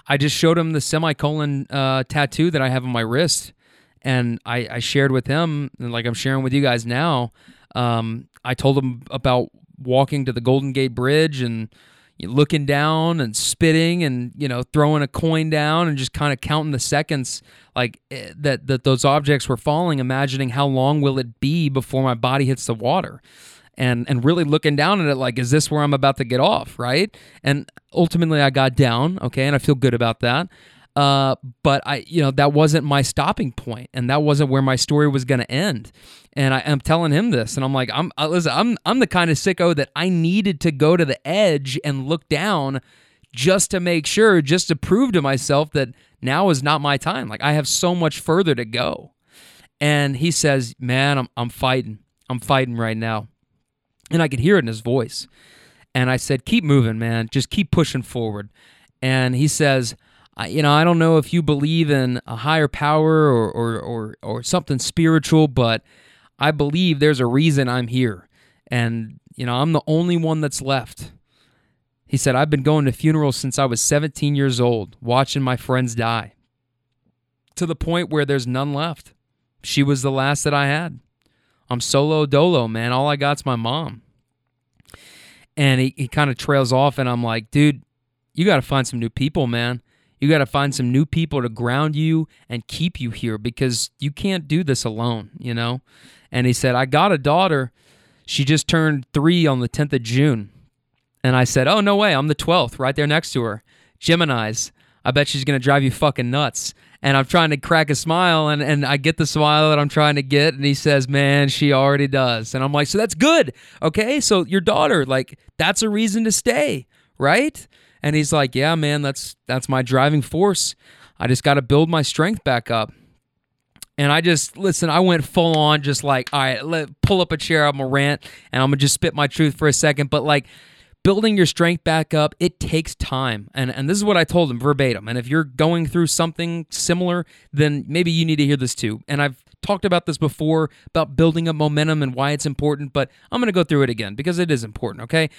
I just showed him the semicolon uh, tattoo that I have on my wrist. And I, I shared with him, and like I'm sharing with you guys now, um, I told him about walking to the Golden Gate Bridge and looking down and spitting and you know throwing a coin down and just kind of counting the seconds like eh, that that those objects were falling imagining how long will it be before my body hits the water and and really looking down at it like is this where I'm about to get off right and ultimately I got down okay and I feel good about that uh, but I, you know, that wasn't my stopping point, and that wasn't where my story was going to end. And I, am telling him this, and I'm like, I'm, uh, listen, I'm, I'm the kind of sicko that I needed to go to the edge and look down, just to make sure, just to prove to myself that now is not my time. Like I have so much further to go. And he says, "Man, I'm, I'm fighting. I'm fighting right now," and I could hear it in his voice. And I said, "Keep moving, man. Just keep pushing forward." And he says you know, I don't know if you believe in a higher power or, or, or, or something spiritual, but I believe there's a reason I'm here. And, you know, I'm the only one that's left. He said, I've been going to funerals since I was 17 years old, watching my friends die to the point where there's none left. She was the last that I had. I'm solo dolo, man. All I got's my mom. And he, he kind of trails off, and I'm like, dude, you got to find some new people, man. You got to find some new people to ground you and keep you here because you can't do this alone, you know? And he said, I got a daughter. She just turned three on the 10th of June. And I said, Oh, no way. I'm the 12th, right there next to her. Gemini's. I bet she's going to drive you fucking nuts. And I'm trying to crack a smile, and, and I get the smile that I'm trying to get. And he says, Man, she already does. And I'm like, So that's good. Okay. So your daughter, like, that's a reason to stay, right? And he's like, "Yeah, man, that's that's my driving force. I just got to build my strength back up." And I just listen. I went full on, just like, all right, let pull up a chair. I'm gonna rant, and I'm gonna just spit my truth for a second. But like, building your strength back up, it takes time. And and this is what I told him verbatim. And if you're going through something similar, then maybe you need to hear this too. And I've talked about this before about building up momentum and why it's important, but I'm gonna go through it again because it is important. Okay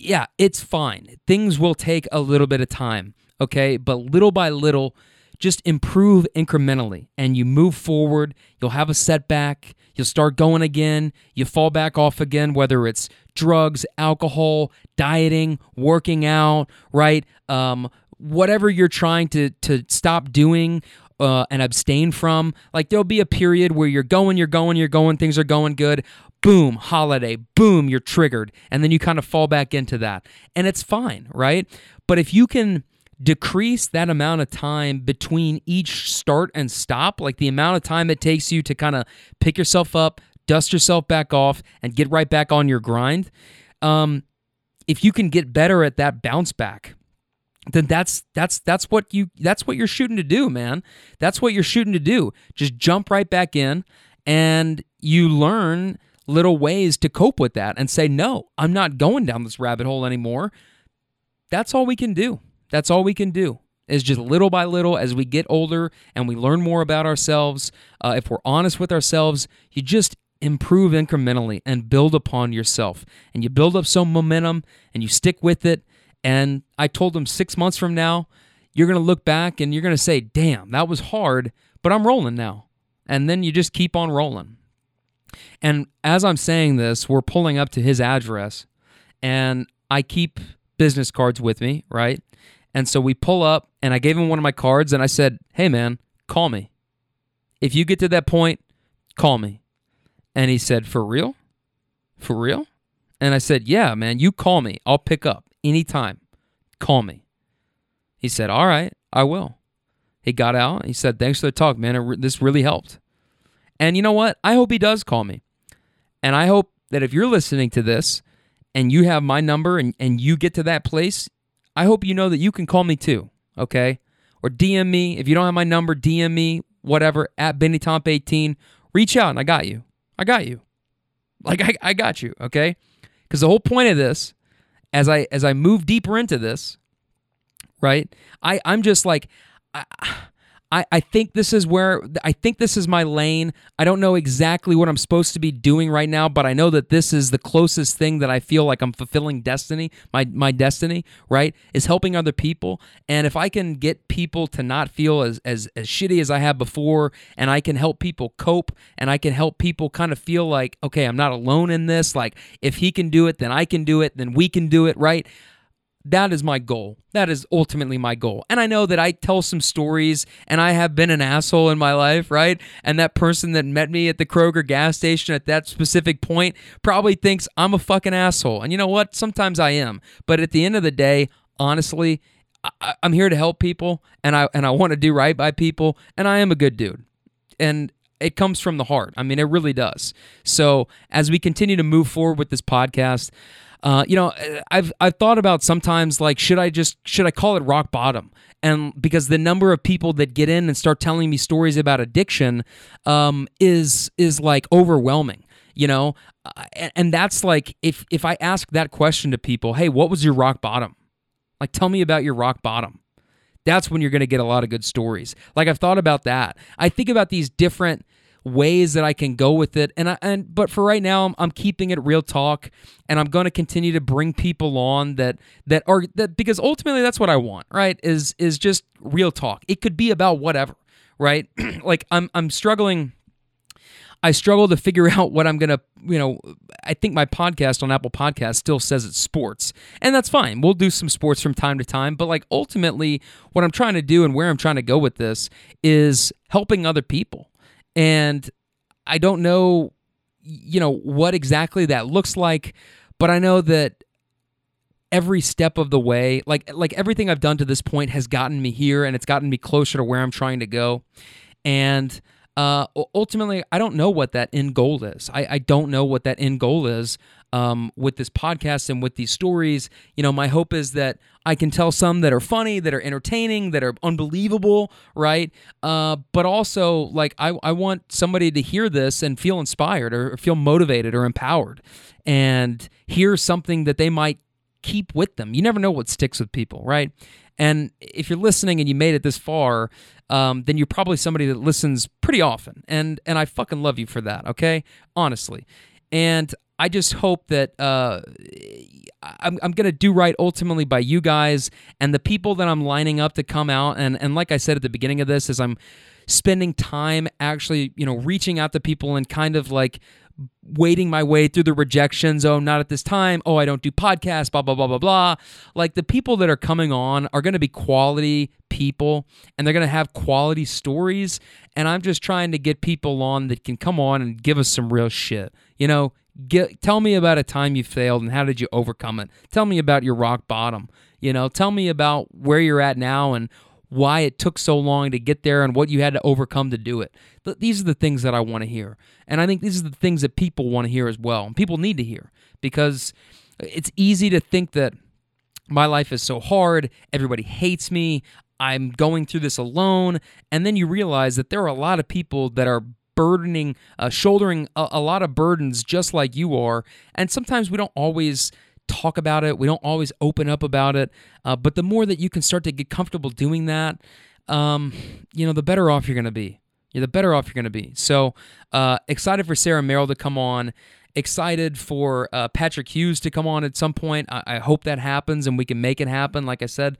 yeah, it's fine. Things will take a little bit of time, okay? But little by little, just improve incrementally and you move forward. You'll have a setback. You'll start going again. You fall back off again, whether it's drugs, alcohol, dieting, working out, right? Um, whatever you're trying to, to stop doing uh, and abstain from. Like there'll be a period where you're going, you're going, you're going, things are going good boom, holiday, boom, you're triggered. And then you kind of fall back into that. And it's fine, right? But if you can decrease that amount of time between each start and stop, like the amount of time it takes you to kind of pick yourself up, dust yourself back off, and get right back on your grind, um, if you can get better at that bounce back, then that's that's that's what you that's what you're shooting to do, man. That's what you're shooting to do. Just jump right back in and you learn little ways to cope with that and say, no, I'm not going down this rabbit hole anymore. That's all we can do. That's all we can do is just little by little as we get older and we learn more about ourselves. Uh, if we're honest with ourselves, you just improve incrementally and build upon yourself. And you build up some momentum and you stick with it. And I told them six months from now, you're going to look back and you're going to say, damn, that was hard, but I'm rolling now. And then you just keep on rolling. And as I'm saying this, we're pulling up to his address, and I keep business cards with me, right? And so we pull up, and I gave him one of my cards, and I said, Hey, man, call me. If you get to that point, call me. And he said, For real? For real? And I said, Yeah, man, you call me. I'll pick up anytime. Call me. He said, All right, I will. He got out. He said, Thanks for the talk, man. Re- this really helped. And you know what? I hope he does call me. And I hope that if you're listening to this and you have my number and, and you get to that place, I hope you know that you can call me too, okay? Or DM me. If you don't have my number, DM me, whatever, at BennyTomp18. Reach out and I got you. I got you. Like, I, I got you, okay? Because the whole point of this, as I as I move deeper into this, right? I I'm just like I, I, I think this is where I think this is my lane. I don't know exactly what I'm supposed to be doing right now, but I know that this is the closest thing that I feel like I'm fulfilling destiny, my my destiny, right? Is helping other people. And if I can get people to not feel as as, as shitty as I have before, and I can help people cope and I can help people kind of feel like, okay, I'm not alone in this. Like if he can do it, then I can do it, then we can do it, right? That is my goal. That is ultimately my goal. And I know that I tell some stories and I have been an asshole in my life, right? And that person that met me at the Kroger gas station at that specific point probably thinks I'm a fucking asshole. And you know what? Sometimes I am. But at the end of the day, honestly, I, am here to help people and I and I want to do right by people and I am a good dude. And it comes from the heart. I mean, it really does. So, as we continue to move forward with this podcast, uh, you know, I've I've thought about sometimes like should I just should I call it rock bottom? And because the number of people that get in and start telling me stories about addiction um, is is like overwhelming you know? Uh, and, and that's like if if i ask that question to people hey what was your rock bottom? Like tell me about your rock bottom. That's when you're going to get a lot of good stories. Like i've thought about that. I think about these different ways that I can go with it. And I, and but for right now, I'm, I'm keeping it real talk, and I'm going to continue to bring people on that that are that because ultimately that's what I want. Right? Is is just real talk. It could be about whatever. Right? like I'm I'm struggling. I struggle to figure out what I'm going to, you know, I think my podcast on Apple Podcast still says it's sports. And that's fine. We'll do some sports from time to time, but like ultimately what I'm trying to do and where I'm trying to go with this is helping other people. And I don't know, you know, what exactly that looks like, but I know that every step of the way, like like everything I've done to this point has gotten me here and it's gotten me closer to where I'm trying to go. And uh, ultimately, I don't know what that end goal is. I, I don't know what that end goal is um, with this podcast and with these stories. You know, my hope is that I can tell some that are funny, that are entertaining, that are unbelievable, right? Uh, but also, like, I, I want somebody to hear this and feel inspired or, or feel motivated or empowered and hear something that they might keep with them. You never know what sticks with people, right? And if you're listening and you made it this far, um, then you're probably somebody that listens pretty often. And and I fucking love you for that, okay? Honestly. And I just hope that uh, I'm, I'm going to do right ultimately by you guys and the people that I'm lining up to come out. And, and like I said at the beginning of this, is I'm spending time actually, you know, reaching out to people and kind of like wading my way through the rejections. Oh, not at this time. Oh, I don't do podcasts, blah, blah, blah, blah, blah. Like the people that are coming on are going to be quality people and they're going to have quality stories. And I'm just trying to get people on that can come on and give us some real shit. You know, get, tell me about a time you failed and how did you overcome it? Tell me about your rock bottom. You know, tell me about where you're at now and why it took so long to get there and what you had to overcome to do it. These are the things that I want to hear. And I think these are the things that people want to hear as well. And people need to hear because it's easy to think that my life is so hard, everybody hates me, I'm going through this alone. And then you realize that there are a lot of people that are burdening, uh, shouldering a, a lot of burdens just like you are. And sometimes we don't always talk about it. We don't always open up about it. Uh, but the more that you can start to get comfortable doing that, um, you know, the better off you're going to be. You're the better off you're going to be. So uh, excited for Sarah Merrill to come on. Excited for uh, Patrick Hughes to come on at some point. I-, I hope that happens and we can make it happen. Like I said,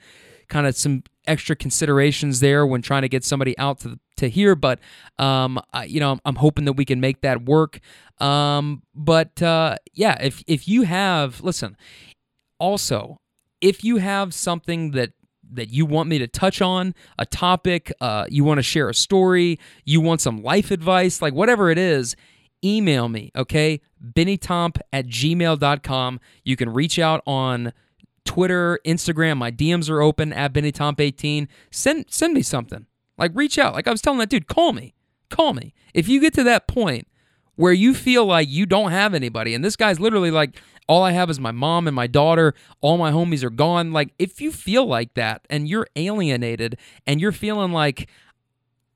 kind of some extra considerations there when trying to get somebody out to to here, but um, I, you know, I'm hoping that we can make that work. Um, but uh, yeah, if if you have, listen, also, if you have something that that you want me to touch on, a topic, uh, you want to share a story, you want some life advice, like whatever it is, email me, okay? BennyTomp at gmail.com. You can reach out on Twitter, Instagram. My DMs are open at BennyTomp18. Send send me something. Like reach out. Like I was telling that dude, call me. Call me. If you get to that point where you feel like you don't have anybody, and this guy's literally like, all I have is my mom and my daughter, all my homies are gone. Like, if you feel like that and you're alienated and you're feeling like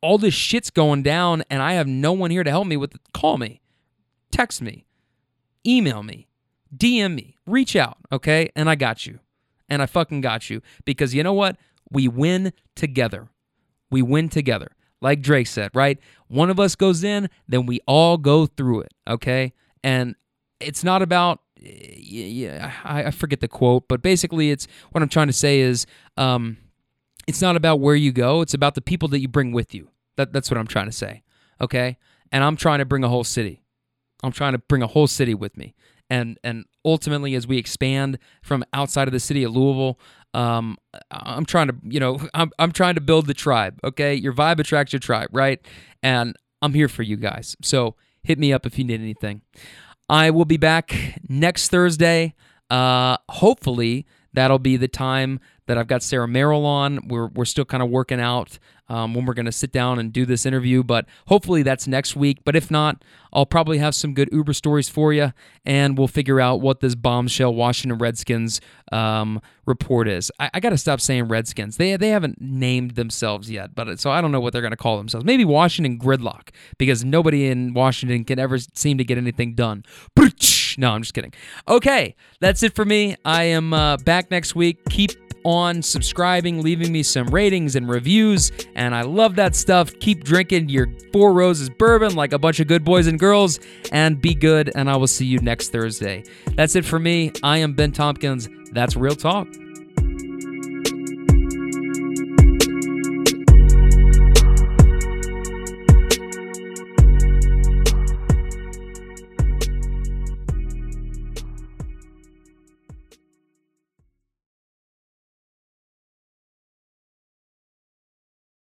all this shit's going down and I have no one here to help me with it, call me, text me, email me, DM me, reach out, okay? And I got you. And I fucking got you. Because you know what? We win together. We win together. Like Drake said, right? One of us goes in, then we all go through it, okay? And it's not about yeah, I, forget the quote, but basically, it's what I'm trying to say is, um, it's not about where you go; it's about the people that you bring with you. That, that's what I'm trying to say. Okay, and I'm trying to bring a whole city. I'm trying to bring a whole city with me, and and ultimately, as we expand from outside of the city of Louisville, um, I'm trying to, you know, I'm I'm trying to build the tribe. Okay, your vibe attracts your tribe, right? And I'm here for you guys. So hit me up if you need anything. I will be back next Thursday. Uh, hopefully, that'll be the time that I've got Sarah Merrill on. We're, we're still kind of working out um, when we're going to sit down and do this interview, but hopefully that's next week. But if not, I'll probably have some good Uber stories for you, and we'll figure out what this bombshell Washington Redskins um, report is. I, I got to stop saying Redskins. They they haven't named themselves yet, but so I don't know what they're going to call themselves. Maybe Washington Gridlock, because nobody in Washington can ever seem to get anything done. No, I'm just kidding. Okay, that's it for me. I am uh, back next week. Keep on subscribing, leaving me some ratings and reviews, and I love that stuff. Keep drinking your Four Roses bourbon like a bunch of good boys and girls, and be good, and I will see you next Thursday. That's it for me. I am Ben Tompkins. That's Real Talk.